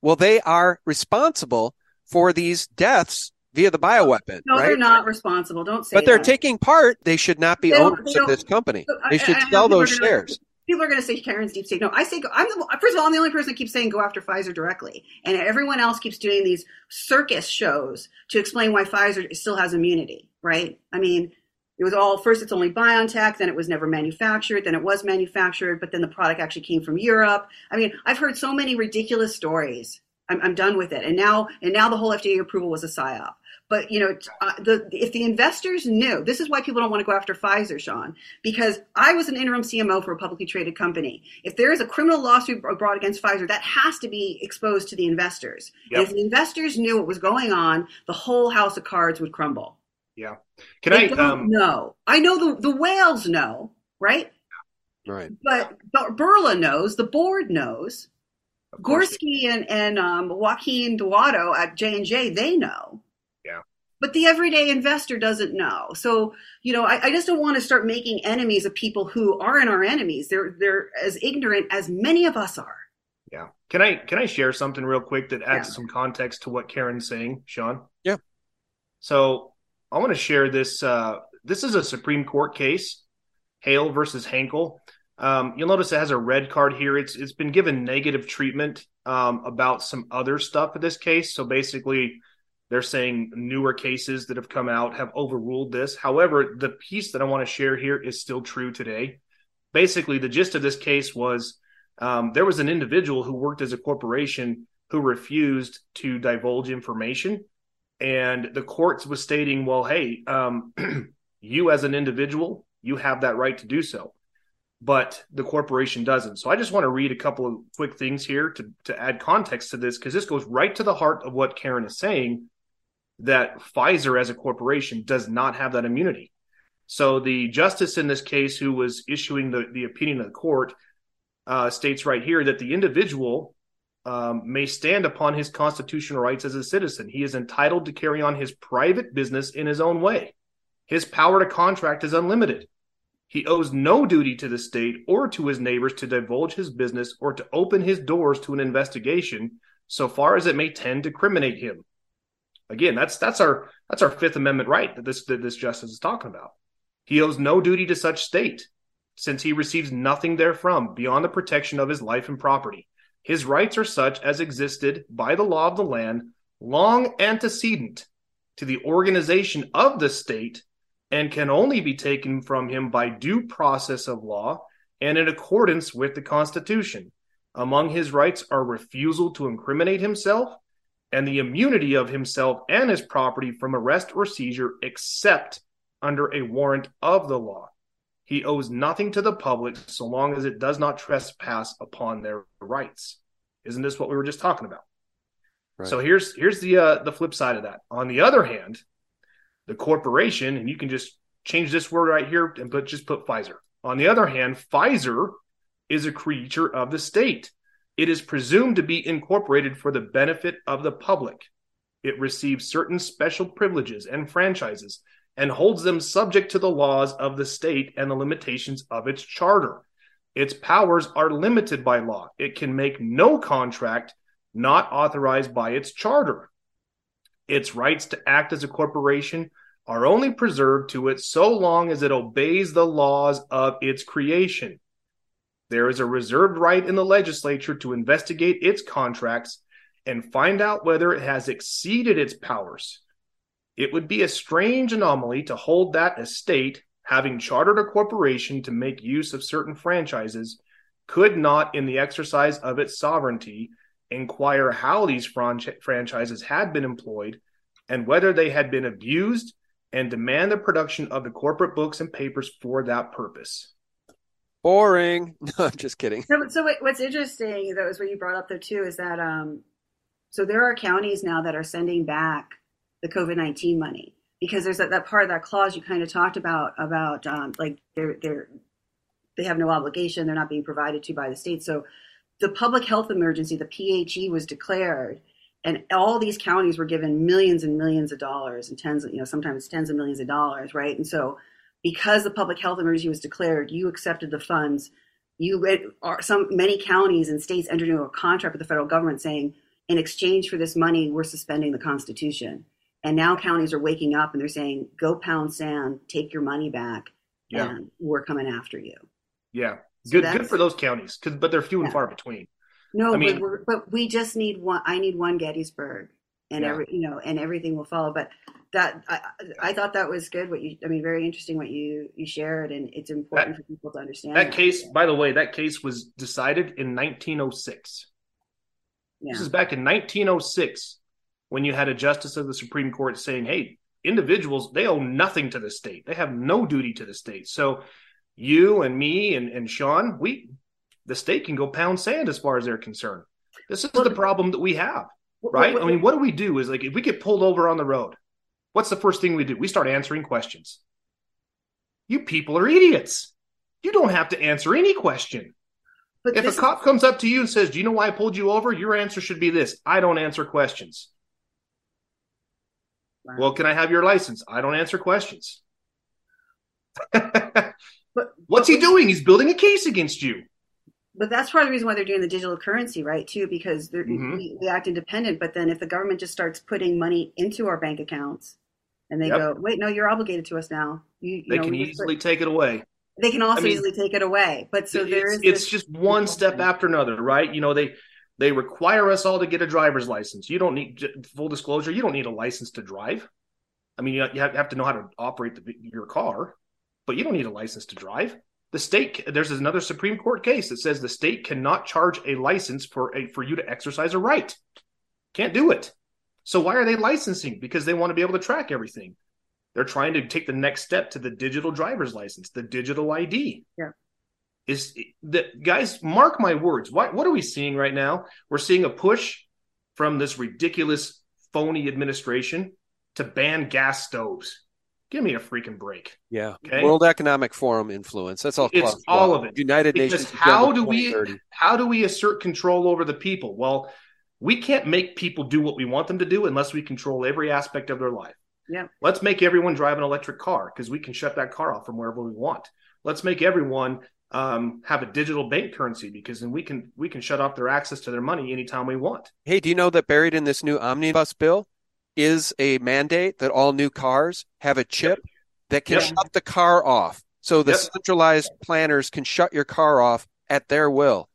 well, they are responsible for these deaths via the bioweapon, No, right? they're not responsible. Don't say But they're that. taking part. They should not be owners of this company. They should I- I sell are those gonna- shares. People are going to say Karen's deep state. No, I say I'm the first of all I'm the only person that keeps saying go after Pfizer directly, and everyone else keeps doing these circus shows to explain why Pfizer still has immunity. Right? I mean, it was all first it's only BioNTech, then it was never manufactured, then it was manufactured, but then the product actually came from Europe. I mean, I've heard so many ridiculous stories. I'm, I'm done with it, and now and now the whole FDA approval was a psyop. But you know, uh, the if the investors knew, this is why people don't want to go after Pfizer, Sean, because I was an interim CMO for a publicly traded company. If there is a criminal lawsuit brought against Pfizer, that has to be exposed to the investors. Yep. if the investors knew what was going on, the whole house of cards would crumble. Yeah. Can they I? don't Um, know. I know the the whales know, right? Right. But, but Bourla knows. The board knows. of Gorsky and and um, Joaquin Duato at J and J, they know. Yeah. But the everyday investor doesn't know. So, you know, I, I, just don't want to start making enemies of people who aren't our enemies. They're they're as ignorant as many of us are. Yeah. Can I can I share something real quick that adds yeah. some context to what Karen's saying, Sean? Yeah. So I want to share this. Uh, this is a Supreme Court case, Hale versus Henkel. Um, you'll notice it has a red card here. It's it's been given negative treatment um, about some other stuff in this case. So basically, they're saying newer cases that have come out have overruled this. However, the piece that I want to share here is still true today. Basically, the gist of this case was um, there was an individual who worked as a corporation who refused to divulge information. And the courts was stating, well, hey, um, you as an individual, you have that right to do so but the corporation doesn't. So I just want to read a couple of quick things here to, to add context to this because this goes right to the heart of what Karen is saying that Pfizer as a corporation does not have that immunity. So the justice in this case who was issuing the, the opinion of the court uh, states right here that the individual um, may stand upon his constitutional rights as a citizen. He is entitled to carry on his private business in his own way. His power to contract is unlimited. He owes no duty to the state or to his neighbors to divulge his business or to open his doors to an investigation so far as it may tend to criminate him. Again, that's that's our that's our Fifth Amendment right that this that this justice is talking about. He owes no duty to such state, since he receives nothing therefrom beyond the protection of his life and property. His rights are such as existed by the law of the land long antecedent to the organization of the state and can only be taken from him by due process of law and in accordance with the Constitution. Among his rights are refusal to incriminate himself and the immunity of himself and his property from arrest or seizure except under a warrant of the law. He owes nothing to the public so long as it does not trespass upon their rights. Isn't this what we were just talking about? Right. So here's here's the uh, the flip side of that. On the other hand, the corporation, and you can just change this word right here and put just put Pfizer. On the other hand, Pfizer is a creature of the state. It is presumed to be incorporated for the benefit of the public. It receives certain special privileges and franchises and holds them subject to the laws of the state and the limitations of its charter. Its powers are limited by law. It can make no contract not authorized by its charter. Its rights to act as a corporation are only preserved to it so long as it obeys the laws of its creation. There is a reserved right in the legislature to investigate its contracts and find out whether it has exceeded its powers. It would be a strange anomaly to hold that a state, having chartered a corporation to make use of certain franchises, could not, in the exercise of its sovereignty, inquire how these franchises had been employed and whether they had been abused and demand the production of the corporate books and papers for that purpose. Boring. No, I'm just kidding. So, so what's interesting, though, is what you brought up there too, is that um, so there are counties now that are sending back the COVID nineteen money because there's that, that part of that clause you kind of talked about about um, like they're they're they have no obligation, they're not being provided to by the state. So the public health emergency, the PHE, was declared, and all these counties were given millions and millions of dollars and tens, you know, sometimes tens of millions of dollars, right? And so, because the public health emergency was declared, you accepted the funds. You some many counties and states entered into a contract with the federal government saying, in exchange for this money, we're suspending the Constitution. And now counties are waking up and they're saying, "Go pound sand, take your money back, yeah. and we're coming after you." Yeah, so good. Good for those counties, cause, but they're few and far between. No, I mean, but, but we just need one. I need one Gettysburg, and yeah. every you know, and everything will follow. But that I, I thought that was good. What you, I mean, very interesting what you you shared, and it's important that, for people to understand. That, that case, by the way, that case was decided in 1906. Yeah. This is back in 1906 when you had a justice of the Supreme Court saying, "Hey, individuals they owe nothing to the state. They have no duty to the state." So you and me and, and Sean, we the state can go pound sand as far as they're concerned. This is the problem that we have, right? I mean, what do we do is like if we get pulled over on the road, what's the first thing we do? We start answering questions. You people are idiots. You don't have to answer any question. But if a cop is... comes up to you and says, Do you know why I pulled you over? Your answer should be this I don't answer questions. Wow. Well, can I have your license? I don't answer questions. But What's he doing? He's building a case against you. But that's part of the reason why they're doing the digital currency, right? Too, because they're, Mhm. we, we act independent. But then if the government just starts putting money into our bank accounts, and they Yep. go, "Wait, no, you're obligated to us now," you, you They know, can we just put- easily take it away. they can also I mean, easily take it away. But so there it's, is it's just one step after another, right? You know, they they require us all to get a driver's license. You don't need full disclosure. You don't need a license to drive. I mean, you have to know how to operate the, your car, but you don't need a license to drive. The state there's another Supreme Court case that says the state cannot charge a license for a for you to exercise a right. Can't do it. So why are they licensing? Because they want to be able to track everything. They're trying to take the next step to the digital driver's license, the digital ID. Yeah. Is the guys mark my words. What what are we seeing right now? We're seeing a push from this ridiculous phony administration to ban gas stoves. Give me a freaking break. Yeah. Okay. World Economic Forum influence. That's all. It's Klaus all Schwab. of it. United Because Nations. how do we how do we assert control over the people? Well, we can't make people do what we want them to do unless we control every aspect of their life. Yeah. Let's make everyone drive an electric car because we can shut that car off from wherever we want. Let's make everyone um, have a digital bank currency because then we can we can shut off their access to their money anytime we want. Hey, do you know that buried in this new omnibus bill is a mandate that all new cars have a chip that can Yep. shut the car off? So the Yep. centralized planners can shut your car off at their will.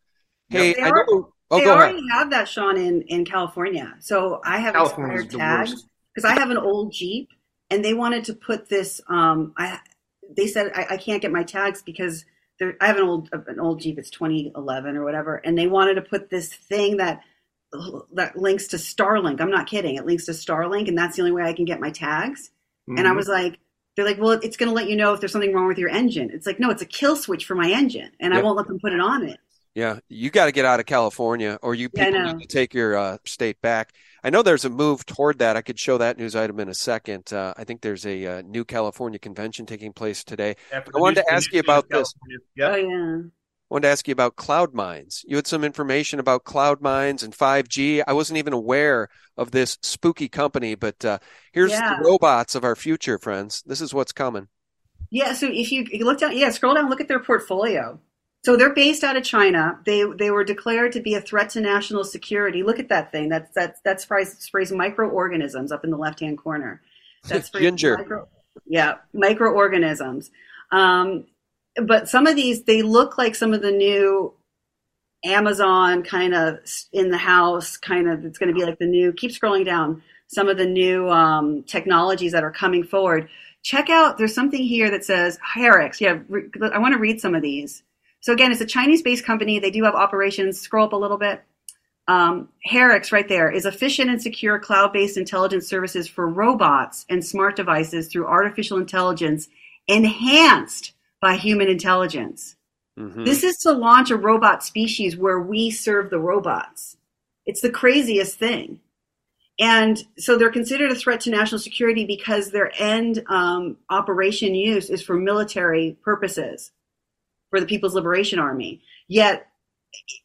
Hey, They I know. Oh, they already ahead. have that, Sean, in in California. So I have expired tags because I have an old Jeep, and they wanted to put this. Um, I they said I, I can't get my tags because there, I have an old an old Jeep. It's 2011 or whatever, and they wanted to put this thing that that links to Starlink. I'm not kidding. It links to Starlink, and that's the only way I can get my tags. And I Mhm. was like, they're like, well, it's going to let you know if there's something wrong with your engine. It's like, no, it's a kill switch for my engine, and I won't let them put it on it. Yeah, you got to get out of California, or you Yeah, people know. need to take your uh, state back. I know there's a move toward that. I could show that news item in a second. Uh, I think there's a uh, new California convention taking place today. Yeah, I wanted new- to ask new you about this. California. Yep. Oh yeah. I wanted to ask you about CloudMinds. You had some information about CloudMinds and 5G. I wasn't even aware of this spooky company, but uh, here's Yeah. the robots of our future, friends. This is what's coming. Yeah, so if you, you look down, yeah, scroll down, look at their portfolio. So they're based out of China. They they were declared to be a threat to national security. Look at that thing. That's that's that sprays sprays microorganisms up in the left hand corner. That's Ginger. Micro, yeah, microorganisms. Um, but some of these they look like some of the new Amazon kind of in the house kind of. It's going to be like the new. Keep scrolling down. Some of the new um, technologies that are coming forward check out there's something here that says HARIX. Yeah, I want to read some of these. So again, it's a Chinese-based company. They do have operations. Scroll up a little bit. Um, HARIX right there is efficient and secure cloud-based intelligence services for robots and smart devices through artificial intelligence enhanced by human intelligence. Mhm. This is to launch a robot species where we serve the robots. It's the craziest thing. And so they're considered a threat to national security because their end um, operation use is for military purposes for the People's Liberation Army. Yet,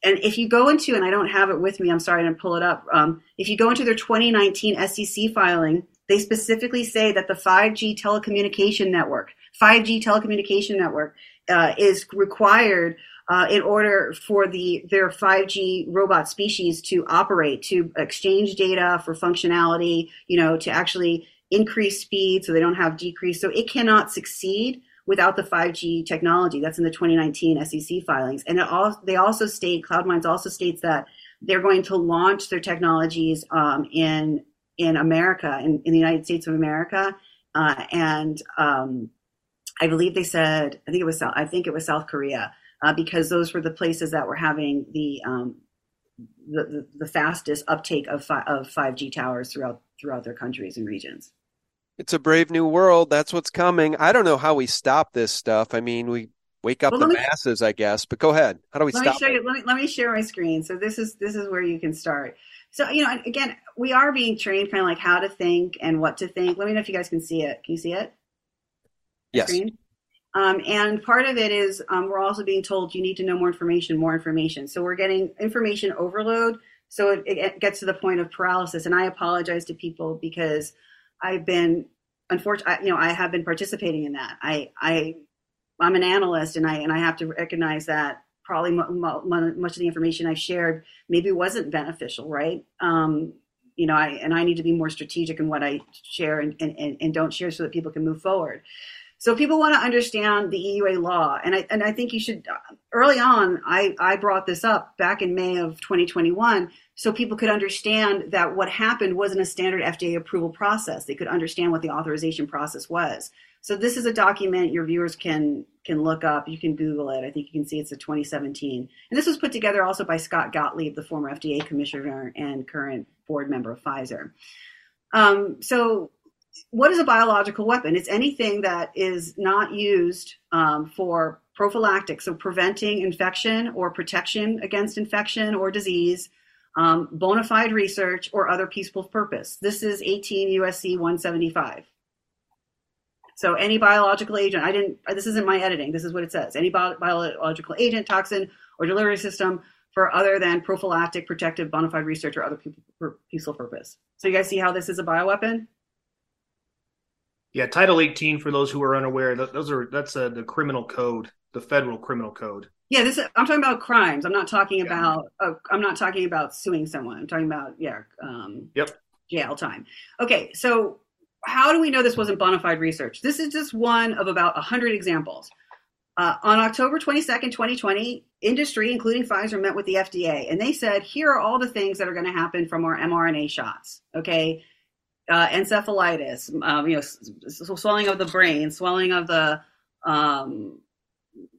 and if you go into, and I don't have it with me, I'm sorry, I didn't pull it up. Um, if you go into their 2019 SEC filing, they specifically say that the 5G telecommunication network, 5G telecommunication network, uh, is required uh, in order for the their 5G robot species to operate, to exchange data for functionality, you know, to actually increase speed so they don't have decrease. So it cannot succeed without the 5G technology. That's in the 2019 SEC filings. And it all, they also state, CloudMinds also states that they're going to launch their technologies um, in in America, in, in the United States of America, uh, and um, I believe they said, I think it was South, I think it was South Korea, uh, because those were the places that were having the um, the, the, the fastest uptake of fi- of 5G towers throughout throughout their countries and regions. It's a brave new world. That's what's coming. I don't know how we stop this stuff. I mean, we wake up Well, the me- masses, I guess. But go ahead. How do we let me stop show it? you. Let me let me share my screen. So this is this is where you can start. So you know, again, we are being trained kind of like how to think and what to think. Let me know if you guys can see it. Can you see it? Yes. Screen? Um, and part of it is um, we're also being told you need to know more information, more information. So we're getting information overload. So it, it gets to the point of paralysis. And I apologize to people because I've been unfortunately, you know, I have been participating in that. I, I, I'm an analyst, and I and I have to recognize that probably much of the information I've shared maybe wasn't beneficial, right? Um, you know, I and I need to be more strategic in what I share and, and, and don't share so that people can move forward. So people want to understand the EUA law, and I and I think you should. Early on, I I brought this up back in May of 2021, so people could understand that what happened wasn't a standard FDA approval process. They could understand what the authorization process was. So this is a document your viewers can can look up. You can Google it. I think you can see it's a 2017, and this was put together also by Scott Gottlieb, the former FDA commissioner and current board member of Pfizer. Um, so what is a biological weapon? It's anything that is not used um, for prophylactic, so preventing infection or protection against infection or disease, um, bona fide research, or other peaceful purpose. This is 18 USC 175. So any biological agent, I didn't, this isn't my editing, this is what it says. Any bio- biological agent, toxin, or delivery system for other than prophylactic, protective, bona fide research, or other peaceful purpose. So you guys see how this is a bioweapon? Yeah, Title 18 for those who are unaware, those are that's a, the criminal code, the federal criminal code. Yeah, this I'm talking about crimes. I'm not talking yeah. about uh, I'm not talking about suing someone. I'm talking about yeah, um, yep, jail time. Okay, so how do we know this wasn't bona fide research? This is just one of about 100 examples. Uh, on October 22nd, 2020, industry, including Pfizer, met with the FDA and they said, here are all the things that are going to happen from our mRNA shots. Okay uh, encephalitis, um, you know, swelling of the brain, swelling of the um,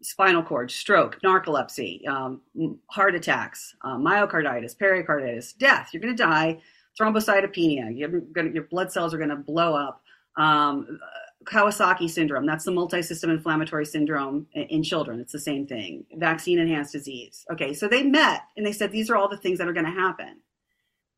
spinal cord, stroke, narcolepsy, um, heart attacks, uh, myocarditis, pericarditis, death. You're going to die. Thrombocytopenia. You're gonna, your blood cells are going to blow up. Um, Kawasaki syndrome. That's the multi-system inflammatory syndrome in, in children. It's the same thing. Vaccine enhanced disease. Okay, so they met and they said these are all the things that are going to happen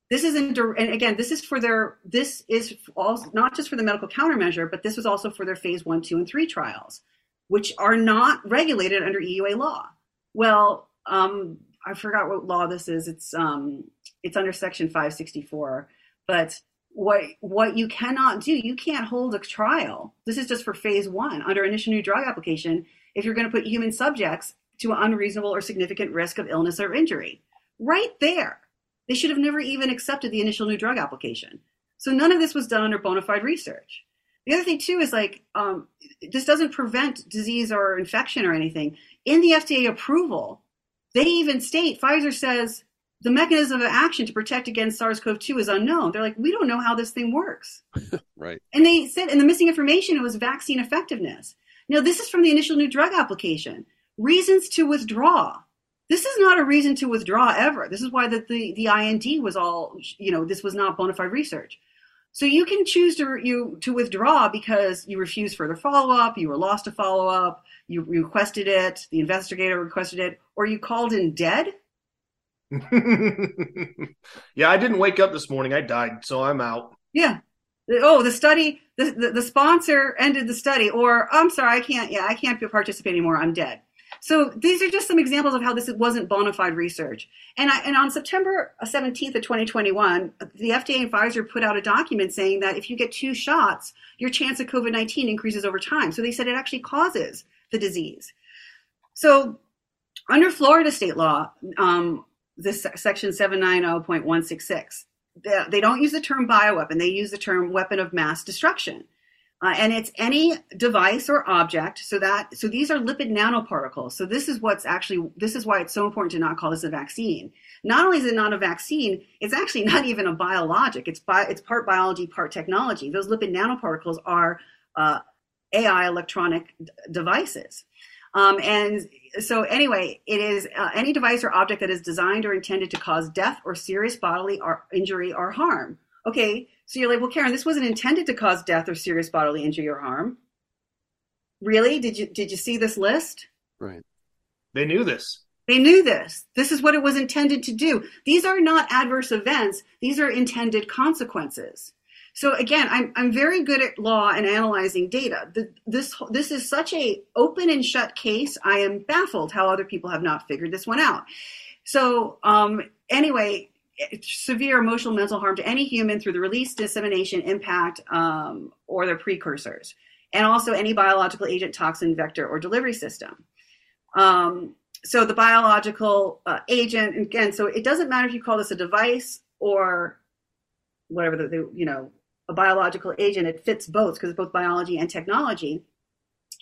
this is in, and again, this is for their, this is also not just for the medical countermeasure, but this was also for their phase one, two, and three trials, which are not regulated under EUA law. Well, um, I forgot what law this is. It's um, it's under Section 564. But what what you cannot do, you can't hold a trial. This is just for phase one under initial new drug application. If you're going to put human subjects to an unreasonable or significant risk of illness or injury, right there they should have never even accepted the initial new drug application. So none of this was done under bona fide research. The other thing too is like um, this doesn't prevent disease or infection or anything. In the FDA approval, they even state Pfizer says the mechanism of action to protect against SARS-CoV-2 is unknown. They're like, we don't know how this thing works. right. And they said, and the missing information it was vaccine effectiveness. Now, this is from the initial new drug application. Reasons to withdraw. This is not a reason to withdraw ever. This is why the, the, the IND was all, you know, this was not bona fide research. So you can choose to you to withdraw because you refused further follow up, you were lost to follow up, you requested it, the investigator requested it, or you called in dead. yeah, I didn't wake up this morning. I died, so I'm out. Yeah. Oh, the study, the, the, the sponsor ended the study, or I'm sorry, I can't. Yeah, I can't participate anymore. I'm dead. So these are just some examples of how this wasn't bona fide research. And, I, and on September 17th of 2021, the FDA and Pfizer put out a document saying that if you get two shots, your chance of COVID 19 increases over time. So they said it actually causes the disease. So under Florida state law, um, this section 790.166, they, they don't use the term bioweapon, they use the term weapon of mass destruction. Uh, and it's any device or object. So that so these are lipid nanoparticles. So this is what's actually this is why it's so important to not call this a vaccine. Not only is it not a vaccine, it's actually not even a biologic. It's bi- it's part biology, part technology. Those lipid nanoparticles are uh, AI electronic d- devices. Um, and so anyway, it is uh, any device or object that is designed or intended to cause death or serious bodily or injury or harm. Okay, so you're like, well, Karen, this wasn't intended to cause death or serious bodily injury or harm. Really? Did you did you see this list? Right. They knew this. They knew this. This is what it was intended to do. These are not adverse events. These are intended consequences. So again, I'm I'm very good at law and analyzing data. The, this this is such a open and shut case. I am baffled how other people have not figured this one out. So um, anyway, severe emotional mental harm to any human through the release, dissemination, impact, um, or their precursors, and also any biological agent, toxin, vector, or delivery system. Um, so the biological uh, agent, again, so it doesn't matter if you call this a device or whatever the, the you know a biological agent. It fits both because it's both biology and technology.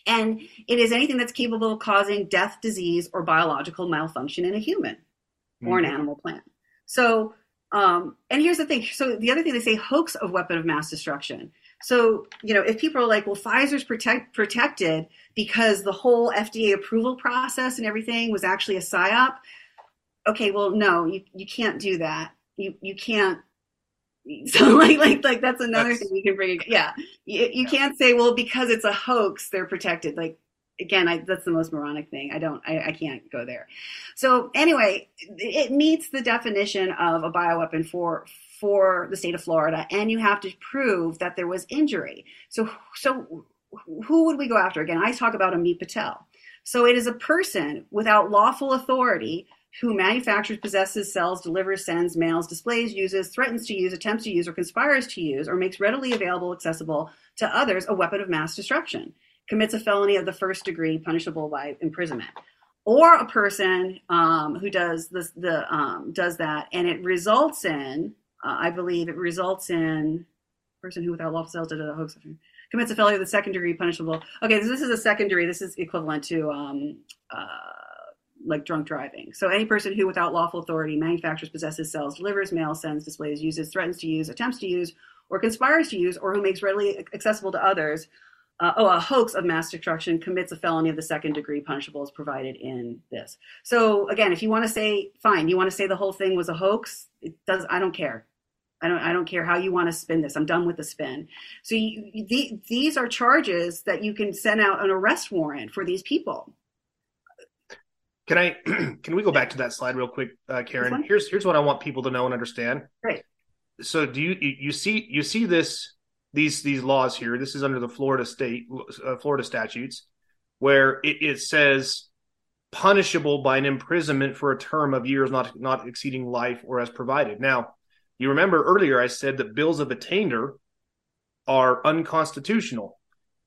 And it is anything that's capable of causing death, disease, or biological malfunction in a human mm-hmm. or an mm-hmm. animal plant. So, um, and here's the thing. So the other thing they say hoax of weapon of mass destruction. So, you know, if people are like, well, Pfizer's protect, protected because the whole FDA approval process and everything was actually a psyop. Okay, well, no, you, you can't do that. You, you can't so like like like that's another that's, thing you can bring. Yeah, you, you yeah. can't say well because it's a hoax they're protected. Like again, I, that's the most moronic thing. I don't, I, I can't go there. So anyway, it meets the definition of a bioweapon for for the state of Florida, and you have to prove that there was injury. So so who would we go after? Again, I talk about Amit Patel. So it is a person without lawful authority who manufactures, possesses, sells, delivers, sends, mails, displays, uses, threatens to use, attempts to use, or conspires to use, or makes readily available, accessible to others a weapon of mass destruction, commits a felony of the first degree, punishable by imprisonment, or a person um, who does this, the um, does that, and it results in, uh, I believe, it results in person who without lawful sales did a hoax commits a felony of the second degree, punishable. Okay, so this is a secondary. This is equivalent to. Um, uh, like drunk driving. So any person who, without lawful authority, manufactures, possesses, sells, delivers, mails, sends, displays, uses, threatens to use, attempts to use, or conspires to use, or who makes readily accessible to others, uh, oh, a hoax of mass destruction commits a felony of the second degree, punishable as provided in this. So again, if you want to say, fine, you want to say the whole thing was a hoax, it does. I don't care. I don't. I don't care how you want to spin this. I'm done with the spin. So you, the, these are charges that you can send out an arrest warrant for these people. Can I? can we go back to that slide real quick, uh, Karen? Here's here's what I want people to know and understand. Right. So do you you see you see this these these laws here? This is under the Florida state uh, Florida statutes, where it, it says punishable by an imprisonment for a term of years not not exceeding life or as provided. Now, you remember earlier I said that bills of attainder are unconstitutional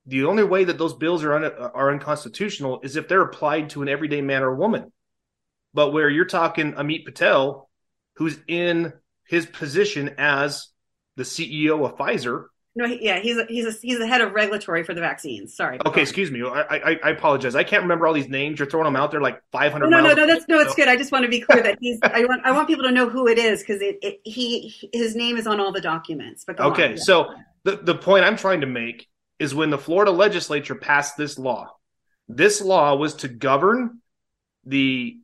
the only way that those bills are un, are unconstitutional is if they're applied to an everyday man or woman. But where you're talking Amit Patel, who's in his position as the CEO of Pfizer. No, yeah, he's a, he's a, he's the head of regulatory for the vaccines. Sorry. Okay, excuse me. I, I, I apologize. I can't remember all these names. You're throwing them out there like 500. No, no, no, that's no, it's good. I just want to be clear that he's. I want I want people to know who it is because it, it he his name is on all the documents. But okay, on. so the the point I'm trying to make is when the Florida legislature passed this law. This law was to govern the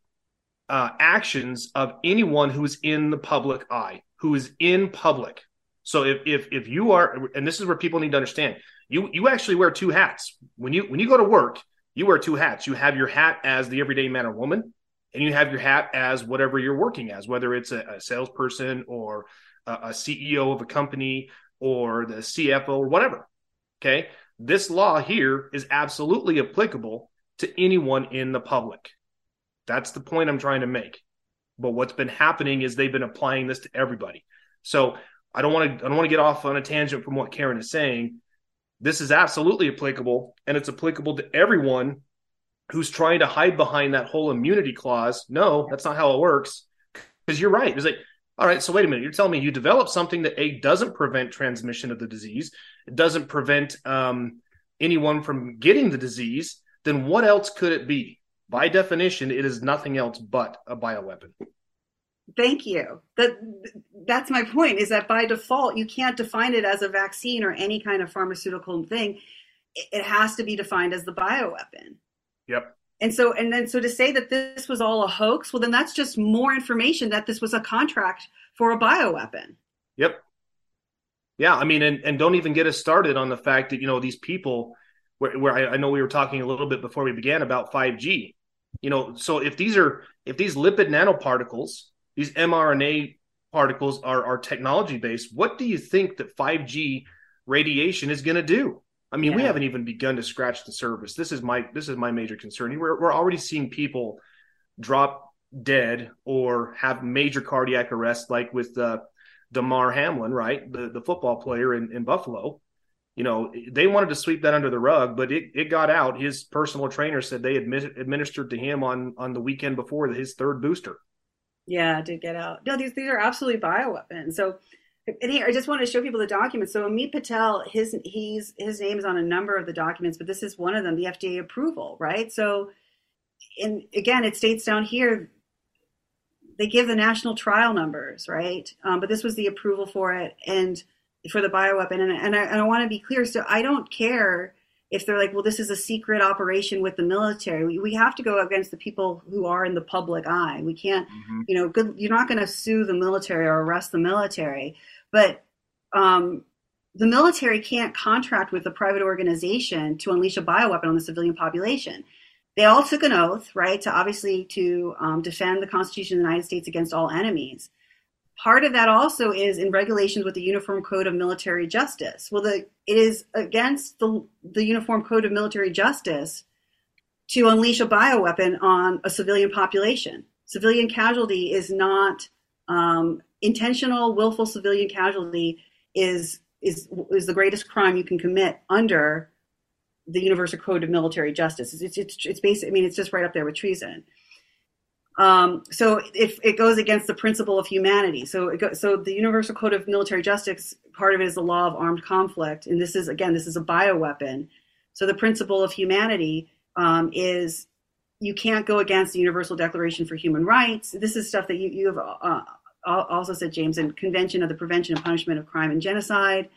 uh, actions of anyone who's in the public eye, who is in public. So if if if you are, and this is where people need to understand, you you actually wear two hats when you when you go to work. You wear two hats. You have your hat as the everyday man or woman, and you have your hat as whatever you're working as, whether it's a, a salesperson or a, a CEO of a company or the CFO or whatever. Okay. This law here is absolutely applicable to anyone in the public. That's the point I'm trying to make. But what's been happening is they've been applying this to everybody. So I don't want to I don't want to get off on a tangent from what Karen is saying. This is absolutely applicable and it's applicable to everyone who's trying to hide behind that whole immunity clause. No, that's not how it works. Because you're right. It's like all right, so wait a minute. You're telling me you develop something that a doesn't prevent transmission of the disease, it doesn't prevent um, anyone from getting the disease. Then what else could it be? By definition, it is nothing else but a bioweapon. Thank you. That that's my point. Is that by default you can't define it as a vaccine or any kind of pharmaceutical thing. It has to be defined as the bioweapon. Yep. And so, and then, so to say that this was all a hoax, well, then that's just more information that this was a contract for a bioweapon. Yep. Yeah. I mean, and, and don't even get us started on the fact that, you know, these people, where, where I, I know we were talking a little bit before we began about 5G, you know, so if these are, if these lipid nanoparticles, these mRNA particles are, are technology based, what do you think that 5G radiation is going to do? I mean, yeah. we haven't even begun to scratch the surface. This is my this is my major concern. We're we're already seeing people drop dead or have major cardiac arrest, like with uh, Damar Hamlin, right, the the football player in, in Buffalo. You know, they wanted to sweep that under the rug, but it, it got out. His personal trainer said they admit, administered to him on on the weekend before his third booster. Yeah, did get out. No, these these are absolutely bioweapons. So and here I just want to show people the documents. So Amit Patel, his he's his name is on a number of the documents, but this is one of them, the FDA approval, right? So and again, it states down here they give the national trial numbers, right? Um, but this was the approval for it and for the bioweapon. And, and I, and I want to be clear. So I don't care if they're like, well, this is a secret operation with the military. We, we have to go against the people who are in the public eye. We can't, mm-hmm. you know, good, you're not going to sue the military or arrest the military. But um, the military can't contract with a private organization to unleash a bioweapon on the civilian population they all took an oath, right, to obviously to um, defend the Constitution of the United States against all enemies. Part of that also is in regulations with the Uniform Code of Military Justice. Well, the, it is against the, the Uniform Code of Military Justice to unleash a bioweapon on a civilian population. Civilian casualty is not um, intentional, willful civilian casualty is is is the greatest crime you can commit under the Universal Code of Military Justice. It's it's it's basic. I mean, it's just right up there with treason. Um, so it, it goes against the principle of humanity. So it go, so the Universal Code of Military Justice part of it is the law of armed conflict, and this is again this is a bioweapon. So the principle of humanity um, is you can't go against the Universal Declaration for Human Rights. This is stuff that you you have uh, also said, James, in Convention of the Prevention and Punishment of Crime and Genocide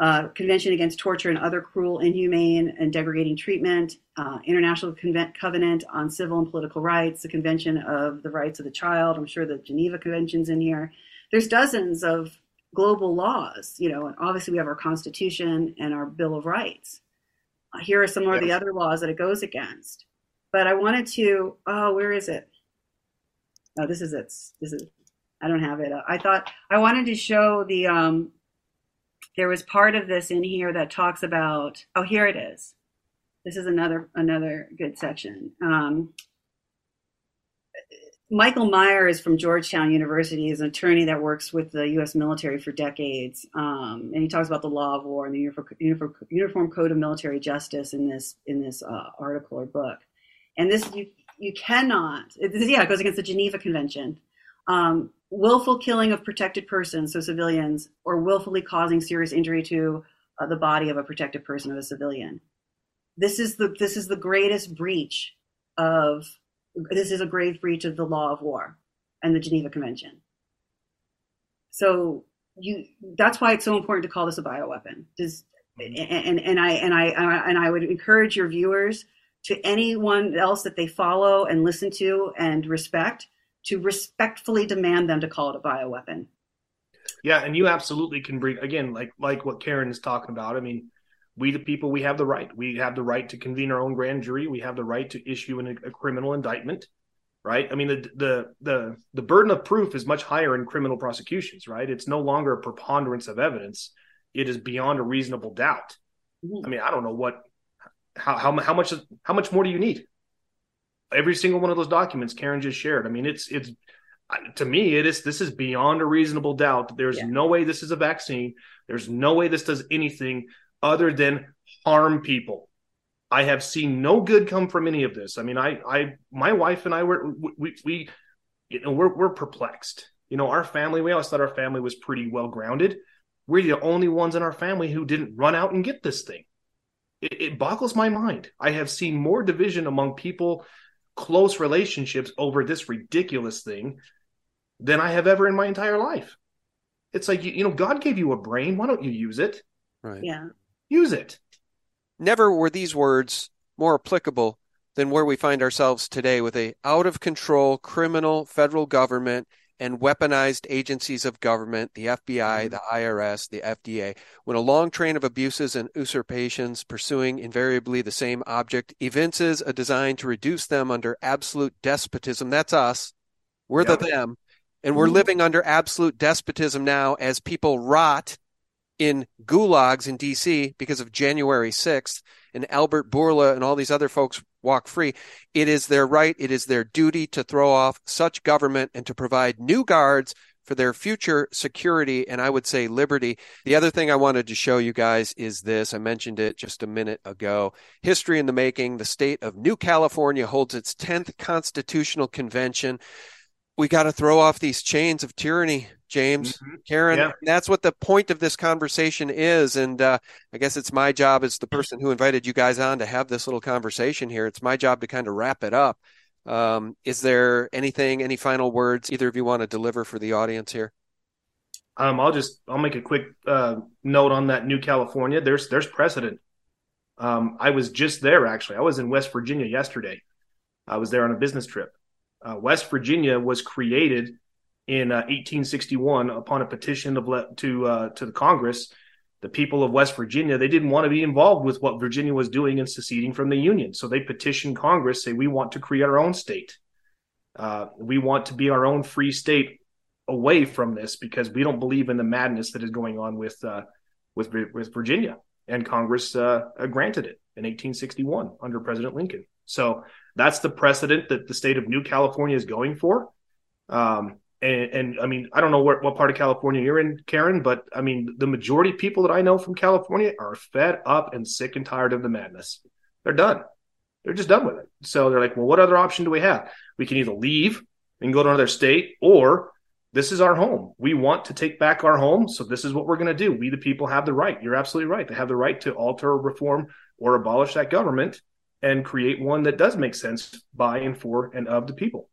uh, Convention Against Torture and Other Cruel, Inhumane, and Degrading Treatment, uh, International Covenant on Civil and Political Rights, the Convention of the Rights of the Child. I'm sure the Geneva Convention's in here. There's dozens of global laws, you know, and obviously we have our Constitution and our Bill of Rights. Uh, here are some of the other laws that it goes against. But I wanted to, oh, where is it? Oh, this is it. This is, I don't have it. I thought I wanted to show the um, there was part of this in here that talks about oh here it is. This is another another good section. Um, michael meyer is from georgetown university he's an attorney that works with the u.s military for decades. Um, and he talks about the law of war and the uniform, uniform, uniform code of military justice in this in this uh, article or book. And this you you cannot it, yeah it goes against the geneva convention. Um, willful killing of protected persons, so civilians, or willfully causing serious injury to uh, the body of a protected person of a civilian. This is the this is the greatest breach of this is a grave breach of the law of war and the Geneva Convention. So you that's why it's so important to call this a bioweapon. Just, and, and I and I and I would encourage your viewers to anyone else that they follow and listen to and respect to respectfully demand them to call it a bioweapon. Yeah, and you absolutely can bring again, like like what Karen is talking about. I mean, we the people, we have the right. We have the right to convene our own grand jury. We have the right to issue an, a criminal indictment, right? I mean, the the the the burden of proof is much higher in criminal prosecutions, right? It's no longer a preponderance of evidence; it is beyond a reasonable doubt. Mm-hmm. I mean, I don't know what how how how much how much more do you need? Every single one of those documents Karen just shared. I mean, it's it's to me it is this is beyond a reasonable doubt. There's yeah. no way this is a vaccine. There's no way this does anything other than harm people. I have seen no good come from any of this. I mean, I, I, my wife and I were, we, we, you know, we're, we're perplexed. You know, our family, we always thought our family was pretty well grounded. We're the only ones in our family who didn't run out and get this thing. It, it boggles my mind. I have seen more division among people close relationships over this ridiculous thing than I have ever in my entire life. It's like you, you know, God gave you a brain. Why don't you use it? Right. Yeah. Use it. Never were these words more applicable than where we find ourselves today with a out of control criminal federal government and weaponized agencies of government, the FBI, mm-hmm. the IRS, the FDA, when a long train of abuses and usurpations pursuing invariably the same object evinces a design to reduce them under absolute despotism. That's us. We're yep. the them. And we're mm-hmm. living under absolute despotism now as people rot in gulags in DC because of January 6th and Albert Bourla and all these other folks walk free. It is their right, it is their duty to throw off such government and to provide new guards for their future security and I would say liberty. The other thing I wanted to show you guys is this. I mentioned it just a minute ago. History in the making. The state of New California holds its 10th constitutional convention. We got to throw off these chains of tyranny, James, mm-hmm. Karen. Yeah. That's what the point of this conversation is. And uh, I guess it's my job as the person who invited you guys on to have this little conversation here. It's my job to kind of wrap it up. Um, is there anything, any final words either of you want to deliver for the audience here? Um, I'll just I'll make a quick uh, note on that New California. There's there's precedent. Um, I was just there actually. I was in West Virginia yesterday. I was there on a business trip. Uh, West Virginia was created in uh, 1861 upon a petition of le- to uh, to the Congress the people of West Virginia, they didn't want to be involved with what Virginia was doing and seceding from the Union. So they petitioned Congress, say, we want to create our own state. Uh, we want to be our own free state away from this because we don't believe in the madness that is going on with uh, with, with Virginia. And Congress uh, granted it in 1861 under President Lincoln. So that's the precedent that the state of New California is going for. Um, and, and I mean, I don't know what, what part of California you're in, Karen, but I mean, the majority of people that I know from California are fed up and sick and tired of the madness. They're done. They're just done with it. So they're like, well, what other option do we have? We can either leave and go to another state, or this is our home. We want to take back our home. So this is what we're going to do. We, the people, have the right. You're absolutely right. They have the right to alter, reform, or abolish that government and create one that does make sense by and for and of the people.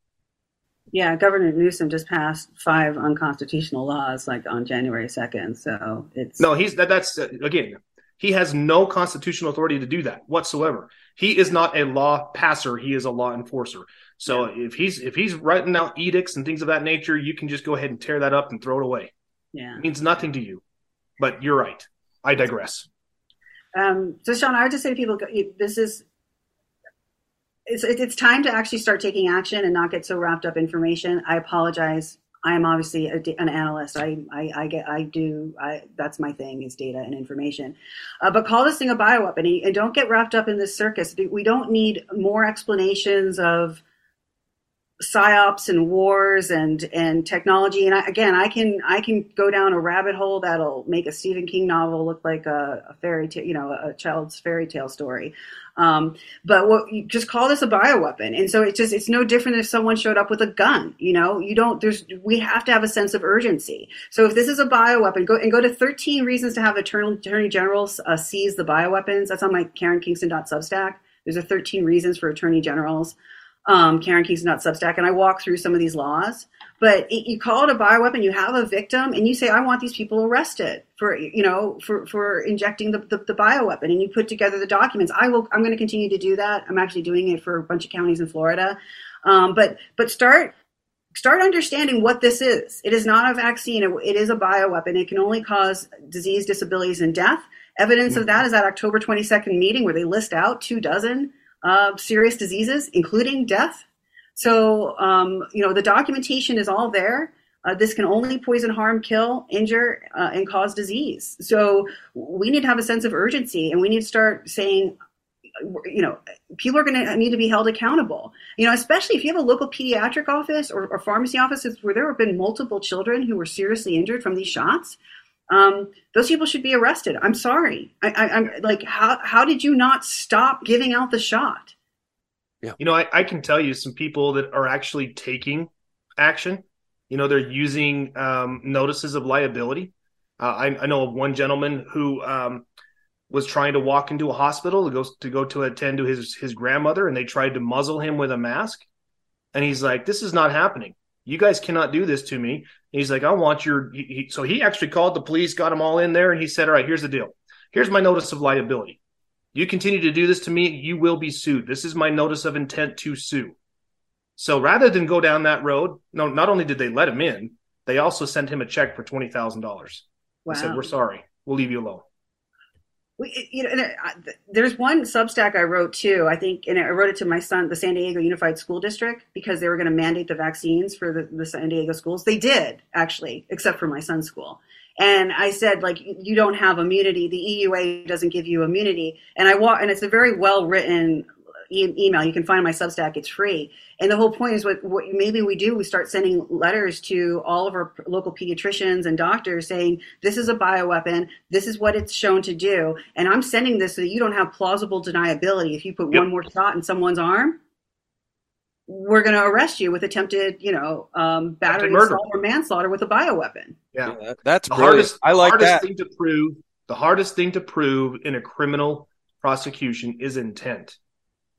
Yeah, Governor Newsom just passed five unconstitutional laws like on January second. So it's no, he's that. That's uh, again, he has no constitutional authority to do that whatsoever. He is not a law passer; he is a law enforcer. So yeah. if he's if he's writing out edicts and things of that nature, you can just go ahead and tear that up and throw it away. Yeah, it means nothing to you. But you're right. I digress. Um, so, Sean, I would just say to people, this is it's it's time to actually start taking action and not get so wrapped up in information. I apologize. I am obviously a, an analyst. I, I, I, get I do I that's my thing is data and information. Uh, but call this thing a bioweapon and don't get wrapped up in this circus. We don't need more explanations of psyops and wars and and technology. And I, again, I can I can go down a rabbit hole that'll make a Stephen King novel look like a, a fairy tale, you know, a child's fairy tale story. Um, but what just call this a bioweapon. And so it's just, it's no different if someone showed up with a gun, you know, you don't, there's, we have to have a sense of urgency. So if this is a bioweapon, go and go to 13 reasons to have attorney, generals uh, seize the bioweapons. That's on my KarenKingston.substack. There's a 13 reasons for attorney generals. Um, Karen Kingston.substack, and I walk through some of these laws. But it, you call it a bioweapon, you have a victim, and you say, I want these people arrested for, you know, for, for injecting the, the, the bioweapon. And you put together the documents. I will, I'm going to continue to do that. I'm actually doing it for a bunch of counties in Florida. Um, but, but start, start understanding what this is. It is not a vaccine. It, is a bioweapon. It can only cause disease, disabilities, and death. Evidence mm-hmm. of that is that October 22nd meeting where they list out two dozen uh, serious diseases, including death so, um, you know, the documentation is all there. Uh, this can only poison, harm, kill, injure, uh, and cause disease. So we need to have a sense of urgency, and we need to start saying, you know, people are going to need to be held accountable. You know, especially if you have a local pediatric office or, or pharmacy offices where there have been multiple children who were seriously injured from these shots. Um, those people should be arrested. I'm sorry. I, I'm like, how how did you not stop giving out the shot? Yeah. You know, I, I can tell you some people that are actually taking action. You know, they're using um, notices of liability. Uh, I, I, know of one gentleman who um, was trying to walk into a hospital to go to go to attend to his his grandmother, and they tried to muzzle him with a mask. And he's like, "This is not happening. You guys cannot do this to me." And he's like, "I want your." He, so he actually called the police, got them all in there, and he said, "All right, here's the deal. Here's my notice of liability. You continue to do this to me, you will be sued. This is my notice of intent to sue. So rather than go down that road, no, not only did they let him in, they also sent him a check for twenty thousand dollars. Wow. They said, "We're sorry, we'll leave you alone." We, you know, there's one Substack I wrote too. I think, and I wrote it to my son, the San Diego Unified School District, because they were going to mandate the vaccines for the, the San Diego schools. They did actually, except for my son's school. And I said, like, you don't have immunity. The EUA doesn't give you immunity. And I want, and it's a very well written e- email. You can find my Substack; it's free. And the whole point is what, what maybe we do: we start sending letters to all of our local pediatricians and doctors saying, "This is a bioweapon. This is what it's shown to do." And I'm sending this so that you don't have plausible deniability. If you put Yep. one more shot in someone's arm, we're going to arrest you with attempted, you know, um, battery, murder. assault, or manslaughter with a bioweapon. Yeah. Yeah, that- that's the brilliant. hardest, I like hardest that. thing to prove. The hardest thing to prove in a criminal prosecution is intent.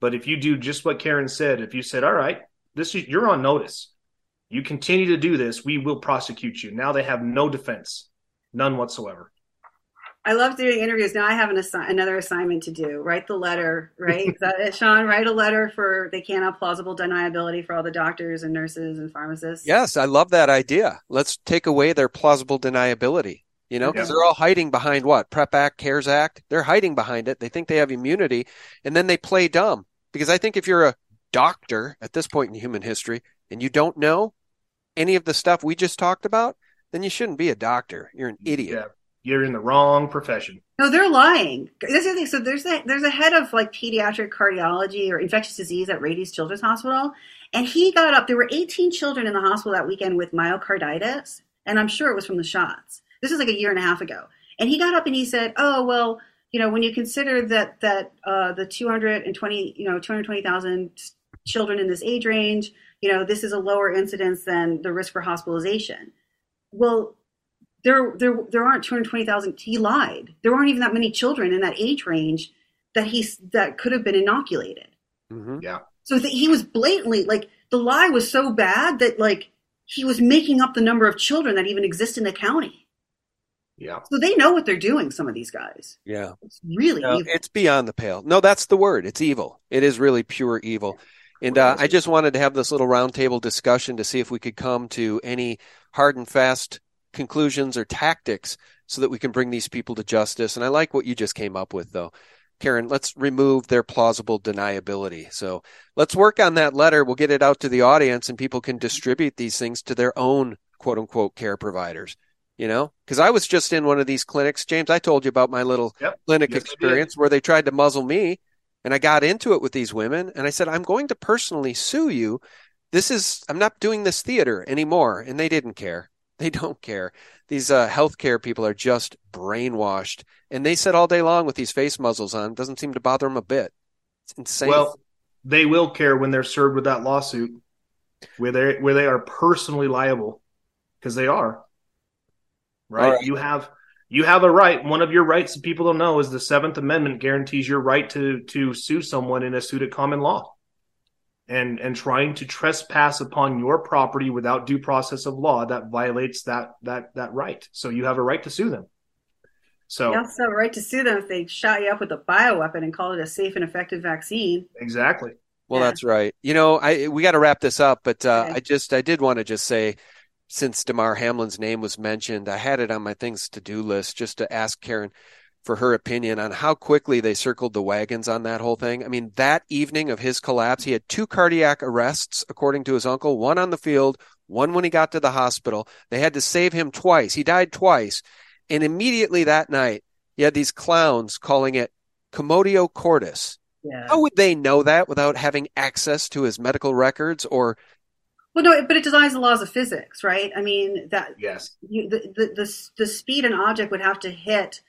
But if you do just what Karen said, if you said, "All right, this is you're on notice. You continue to do this, we will prosecute you." Now they have no defense, none whatsoever. I love doing interviews. Now I have an assi- another assignment to do. Write the letter, right? Is that it, Sean? Write a letter for they can't have plausible deniability for all the doctors and nurses and pharmacists. Yes, I love that idea. Let's take away their plausible deniability. You know, because Yeah. they're all hiding behind what? PREP Act, CARES Act. They're hiding behind it. They think they have immunity, and then they play dumb. Because I think if you're a doctor at this point in human history and you don't know any of the stuff we just talked about, then you shouldn't be a doctor. You're an idiot. Yeah, you're in the wrong profession. No, they're lying. This is the thing. So there's a there's a head of like pediatric cardiology or infectious disease at Rady's Children's Hospital, and he got up. There were 18 children in the hospital that weekend with myocarditis, and I'm sure it was from the shots. This is like a year and a half ago, and he got up and he said, "Oh well, you know, when you consider that that uh, the 220, you know, 220,000 children in this age range, you know, this is a lower incidence than the risk for hospitalization." Well, there there there aren't 220,000 he lied. There aren't even that many children in that age range that he's that could have been inoculated. hmm So that he was blatantly like the lie was so bad that like he was making up the number of children that even exist in the county. Yeah, So they know what they're doing some of these guys. Yeah. It's really No, evil. it's beyond the pale. No, that's the word. It's evil. It is really pure evil. And uh, I just wanted to have this little roundtable discussion to see if we could come to any hard and fast conclusions or tactics so that we can bring these people to justice. And I like what you just came up with, though. Karen, let's remove their plausible deniability. So let's work on that letter. We'll get it out to the audience and people can distribute these things to their own quote unquote care providers. You know, because I was just in one of these clinics. James, I told you about my little Yep. clinic Yes, experience where they tried to muzzle me and I got into it with these women and I said, I'm going to personally sue you. This is, I'm not doing this theater anymore. And they didn't care. They don't care. These uh, healthcare people are just brainwashed. And they sit all day long with these face muzzles on. It doesn't seem to bother them a bit. It's insane. Well, they will care when they're served with that lawsuit, where they where they are personally liable, because they are. Right? Right. You have you have a right. One of your rights that people don't know is the Seventh Amendment guarantees your right to to sue someone in a suit at common law. And and trying to trespass upon your property without due process of law that violates that that that right. So you have a right to sue them. So You also have a right to sue them if they shot you up with a bioweapon and call it a safe and effective vaccine. exactly. Well, Yeah. that's right. You know, I we got to wrap this up, but uh, Okay. I just I did want to just say, since Damar Hamlin's name was mentioned, I had it on my things to do list just to ask Karen for her opinion on how quickly they circled the wagons on that whole thing. I mean, that evening of his collapse, he had two cardiac arrests, according to his uncle, one on the field, one when he got to the hospital. They had to save him twice. He died twice, and immediately that night, you had these clowns calling it commotio cordis. Yeah. How would they know that without having access to his medical records or Well, no, but it denies the laws of physics, right? I mean that Yes. you, the, the the the speed an object would have to hit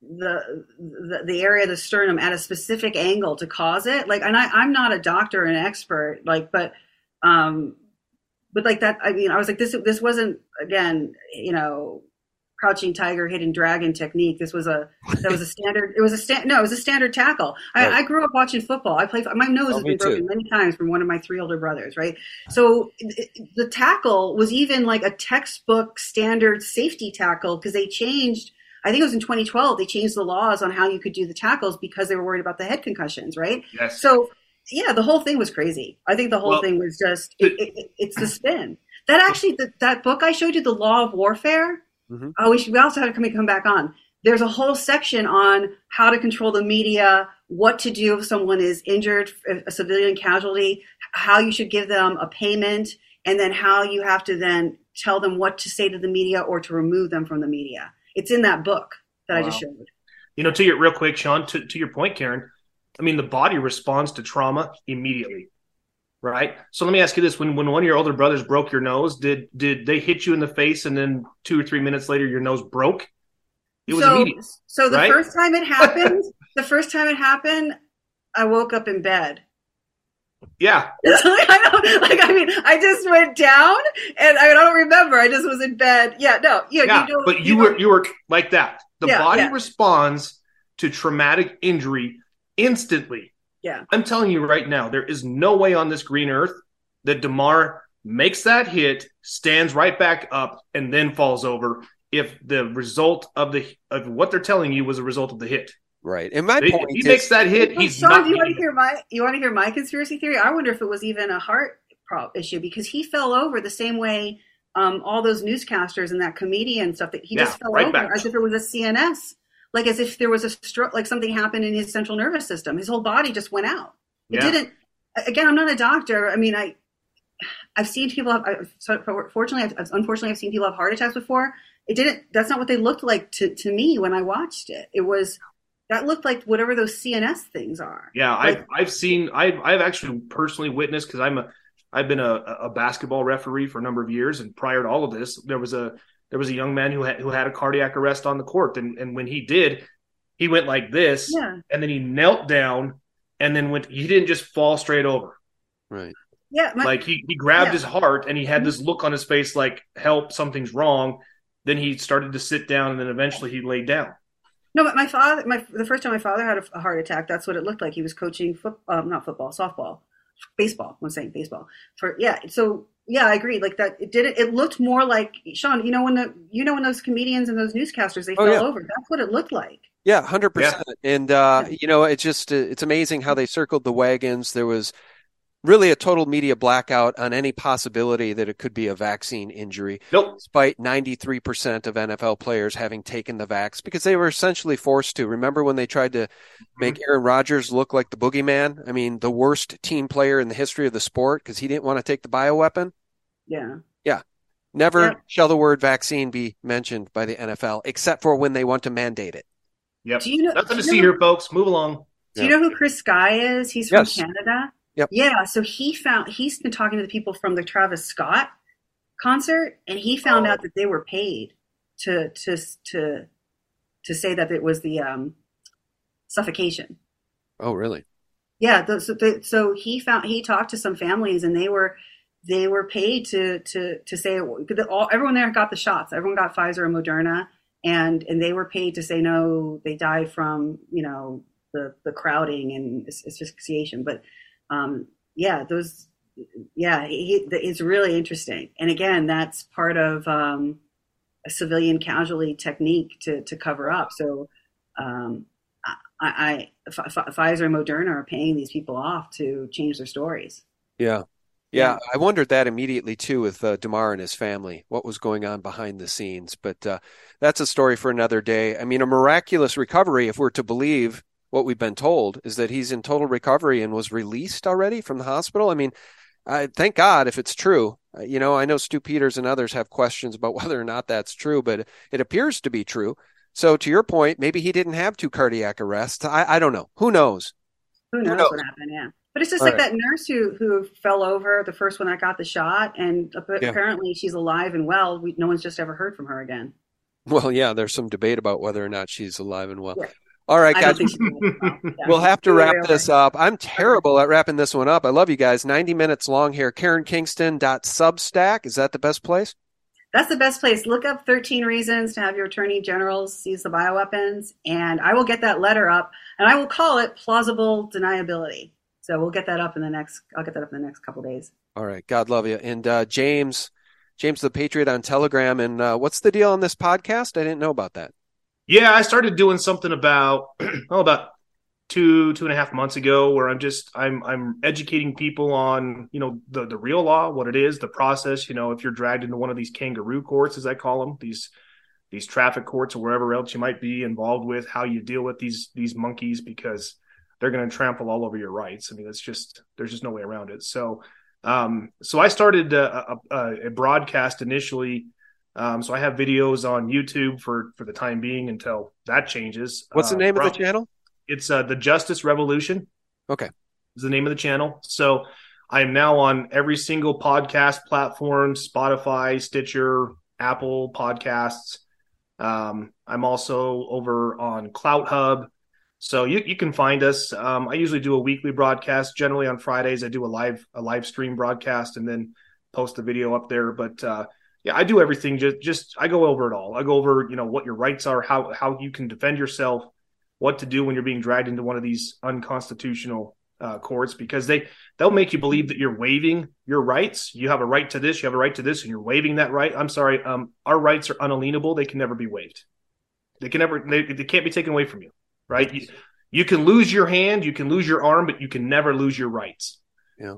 the, the the area of the sternum at a specific angle to cause it. Like, and I, I'm not a doctor or an expert, like, but um, but like that. I mean, I was like, this this wasn't again, you know, crouching tiger, hidden dragon technique. This was a that was a standard. It was a stand. No, it was a standard tackle. I, Right. I grew up watching football. I played. My nose Oh, has been broken too. many times from one of my three older brothers. Right. So it- the tackle was even like a textbook standard safety tackle because they changed. I think it was in 2012. They changed the laws on how you could do the tackles because they were worried about the head concussions. Right. Yes. So yeah, the whole thing was crazy. I think the whole Well, thing was just it, it, it- it's the spin. That actually, the, that book I showed you, the Law of Warfare. Mhm. Oh, we should. We also have to come come back on. There's a whole section on how to control the media, what to do if someone is injured, a civilian casualty, how you should give them a payment, and then how you have to then tell them what to say to the media or to remove them from the media. It's in that book that I just showed. You know, to your real quick, Sean, to, to your point, Karen, I mean, the body responds to trauma immediately, right? So let me ask you this: when when one of your older brothers broke your nose, did did they hit you in the face, and then two or three minutes later your nose broke? It was so, immediate. So the right? first time it happened, the first time it happened, I woke up in bed. Yeah, I like. I mean, I just went down, and I don't remember. I just was in bed. Yeah, no, yeah, yeah. you but you, were you were like that. The Yeah, body yeah. responds to traumatic injury instantly. Yeah. I'm telling you right now, there is no way on this green earth that Damar makes that hit, stands right back up, and then falls over. If the result of the of what they're telling you was a result of the hit, Right. And my if point he is, makes that hit, Well, he's Sean, not. do you want to hear my you want to hear my conspiracy theory? I wonder if it was even a heart prop issue because he fell over the same way um, all those newscasters and that comedian stuff that he Yeah, just fell right over back. as if it was a CNS, like as if there was a stroke, like something happened in his central nervous system. His whole body just went out. It Yeah. didn't. Again, I'm not a doctor. I mean, I I've seen people have. I've, so fortunately, I've, I've- unfortunately, I've seen people have heart attacks before. It didn't. That's not what they looked like to to me when I watched it. It was that looked like whatever those CNS things are. Yeah, Like- I've I've seen I've I've actually personally witnessed because I'm a I've been a, a basketball referee for a number of years, and prior to all of this, there was a there was a young man who had who had a cardiac arrest on the court, and and when he did, he went like this, Yeah. and then he knelt down, and then went. He didn't just fall straight over. right. Yeah, my, like he he grabbed Yeah. his heart, and he had this look on his face like help, something's wrong. Then he started to sit down, and then eventually he laid down. No, but my father, my the first time my father had a, a heart attack, that's what it looked like. He was coaching foot, um, not football, softball, baseball. I'm saying baseball. For yeah, so yeah, I agree. Like that, it did it. It looked more like Sean. You know when the you know when those comedians and those newscasters they Oh, fell yeah. over. That's what it looked like. Yeah, hundred percent. And uh, Yeah. you know, it's just uh, it's amazing how they circled the wagons. There was really a total media blackout on any possibility that it could be a vaccine injury, Nope. despite ninety three percent of NFL players having taken the vax because they were essentially forced to. Remember when they tried to mm-hmm. make Aaron Rodgers look like the boogeyman? I mean, the worst team player in the history of the sport because he didn't want to take the bioweapon. Yeah. Yeah. Never Yeah. shall the word vaccine be mentioned by the NFL, except for when they want to mandate it. Yep. Do you know? Nothing do to you see know- here, folks. Move along. Do you know who Chris Sky is? He's from Yes. Canada. Yep. Yeah, so he found he's been talking to the people from the Travis Scott concert, and he found Oh. out that they were paid to to to to say that it was the um, suffocation. Oh, really? Yeah, the, so, the, so he found he talked to some families, and they were they were paid to to to say that all everyone there got the shots. Everyone got Pfizer and Moderna, and and they were paid to say no, they died from you know the the crowding and as- asphyxiation. But um, yeah, those yeah, he, it's really interesting. And again, that's part of um, a civilian casualty technique to to cover up. So. Um, I, I F- F- Pfizer and Moderna are paying these people off to change their stories. Yeah. Yeah, I wondered that immediately too with uh, Damar and his family, what was going on behind the scenes. But uh, that's a story for another day. I mean, a miraculous recovery, if we're to believe what we've been told, is that he's in total recovery and was released already from the hospital. I mean, I thank God if it's true. Uh, you know, I know Stew Peters and others have questions about whether or not that's true, but it appears to be true. So, to your point, maybe he didn't have two cardiac arrests. I, I don't know. Who knows? Who knows, knows? what happened? Yeah, but it's just All like right. that nurse who who fell over, the first one that got the shot, and ap- Yeah. apparently she's alive and well. We, no one's just ever heard from her again. Well, yeah, there's some debate about whether or not she's alive and well. Yeah. All right, guys. don't think she's alive and well. Yeah. We'll have to wrap this up. I'm terrible at wrapping this one up. I love you guys. 90 minutes long here. Karen KarenKingston.substack. Is that the best place? That's the best place. Look up 13 reasons to have your attorney general seize the bioweapons, and I will get that letter up, and I will call it plausible deniability. So we'll get that up in the next. I'll get that up in the next couple days. All right. God love you. And uh, James, James the Patriot on Telegram. And uh, what's the deal on this podcast? I didn't know about that. Yeah, I started doing something about oh about two two and a half months ago where I'm just I'm I'm educating people on you know the the real law, what it is, the process. You know, if you're dragged into one of these kangaroo courts, as I call them, these these traffic courts or wherever else you might be involved with, how you deal with these these monkeys because they're going to trample all over your rights. I mean, it's just there's just no way around it. So, um, so I started a, a, a broadcast initially. Um, so I have videos on YouTube for for the time being until that changes. What's the Uh, name of the channel? It's uh, the Justice Revolution. Okay. Is the name of the channel. So I am now on every single podcast platform: Spotify, Stitcher, Apple Podcasts. Um, I'm also over on CloutHub. So you, you can find us. Um, I usually do a weekly broadcast. Generally on Fridays, I do a live a live stream broadcast and then post the video up there. But uh, yeah, I do everything. Just just I go over it all. I go over you know what your rights are, how how you can defend yourself, what to do when you're being dragged into one of these unconstitutional uh, courts because they they'll make you believe that you're waiving your rights. You have a right to this, you have a right to this, and you're waiving that right. I'm sorry, um, our rights are unalienable. They can never be waived. They can never they, they can't be taken away from you right? You, you can lose your hand, you can lose your arm, but you can never lose your rights. Yeah.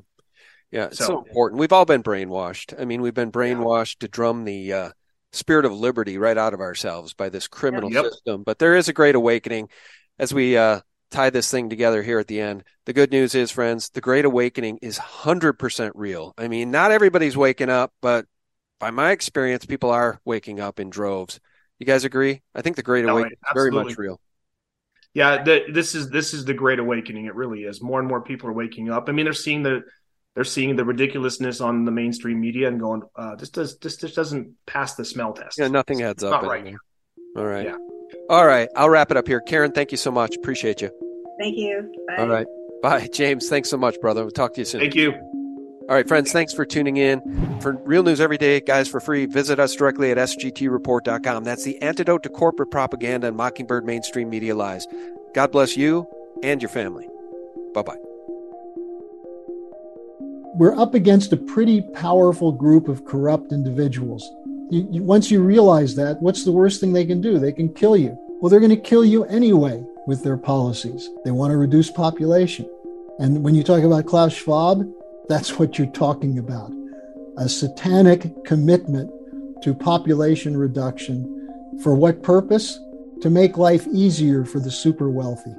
Yeah, it's so, so important. We've all been brainwashed. I mean, we've been brainwashed yeah. to drum the uh, spirit of liberty right out of ourselves by this criminal yep. system. But there is a great awakening as we uh, tie this thing together here at the end. The good news is, friends, the great awakening is 100% real. I mean, not everybody's waking up, but by my experience, people are waking up in droves. You guys agree? I think the great no, awakening is very much real yeah, the, this is this is the great awakening. It really is. More and more people are waking up. I mean, they're seeing the they're seeing the ridiculousness on the mainstream media and going, uh, this does this this doesn't pass the smell test. Yeah, nothing adds up. Not right. All right. Yeah. All right. I'll wrap it up here. Karen, thank you so much. Appreciate you. Thank you. Bye. All right. Bye. James, thanks so much, brother. We'll talk to you soon. Thank you. All right, friends, thanks for tuning in. For real news every day, guys, for free, visit us directly at sgtreport.com. That's the antidote to corporate propaganda and Mockingbird mainstream media lies. God bless you and your family. Bye bye. We're up against a pretty powerful group of corrupt individuals. You, you, once you realize that, what's the worst thing they can do? They can kill you. Well, they're going to kill you anyway with their policies. They want to reduce population. And when you talk about Klaus Schwab, that's what you're talking about a satanic commitment to population reduction. For what purpose? to make life easier for the super wealthy.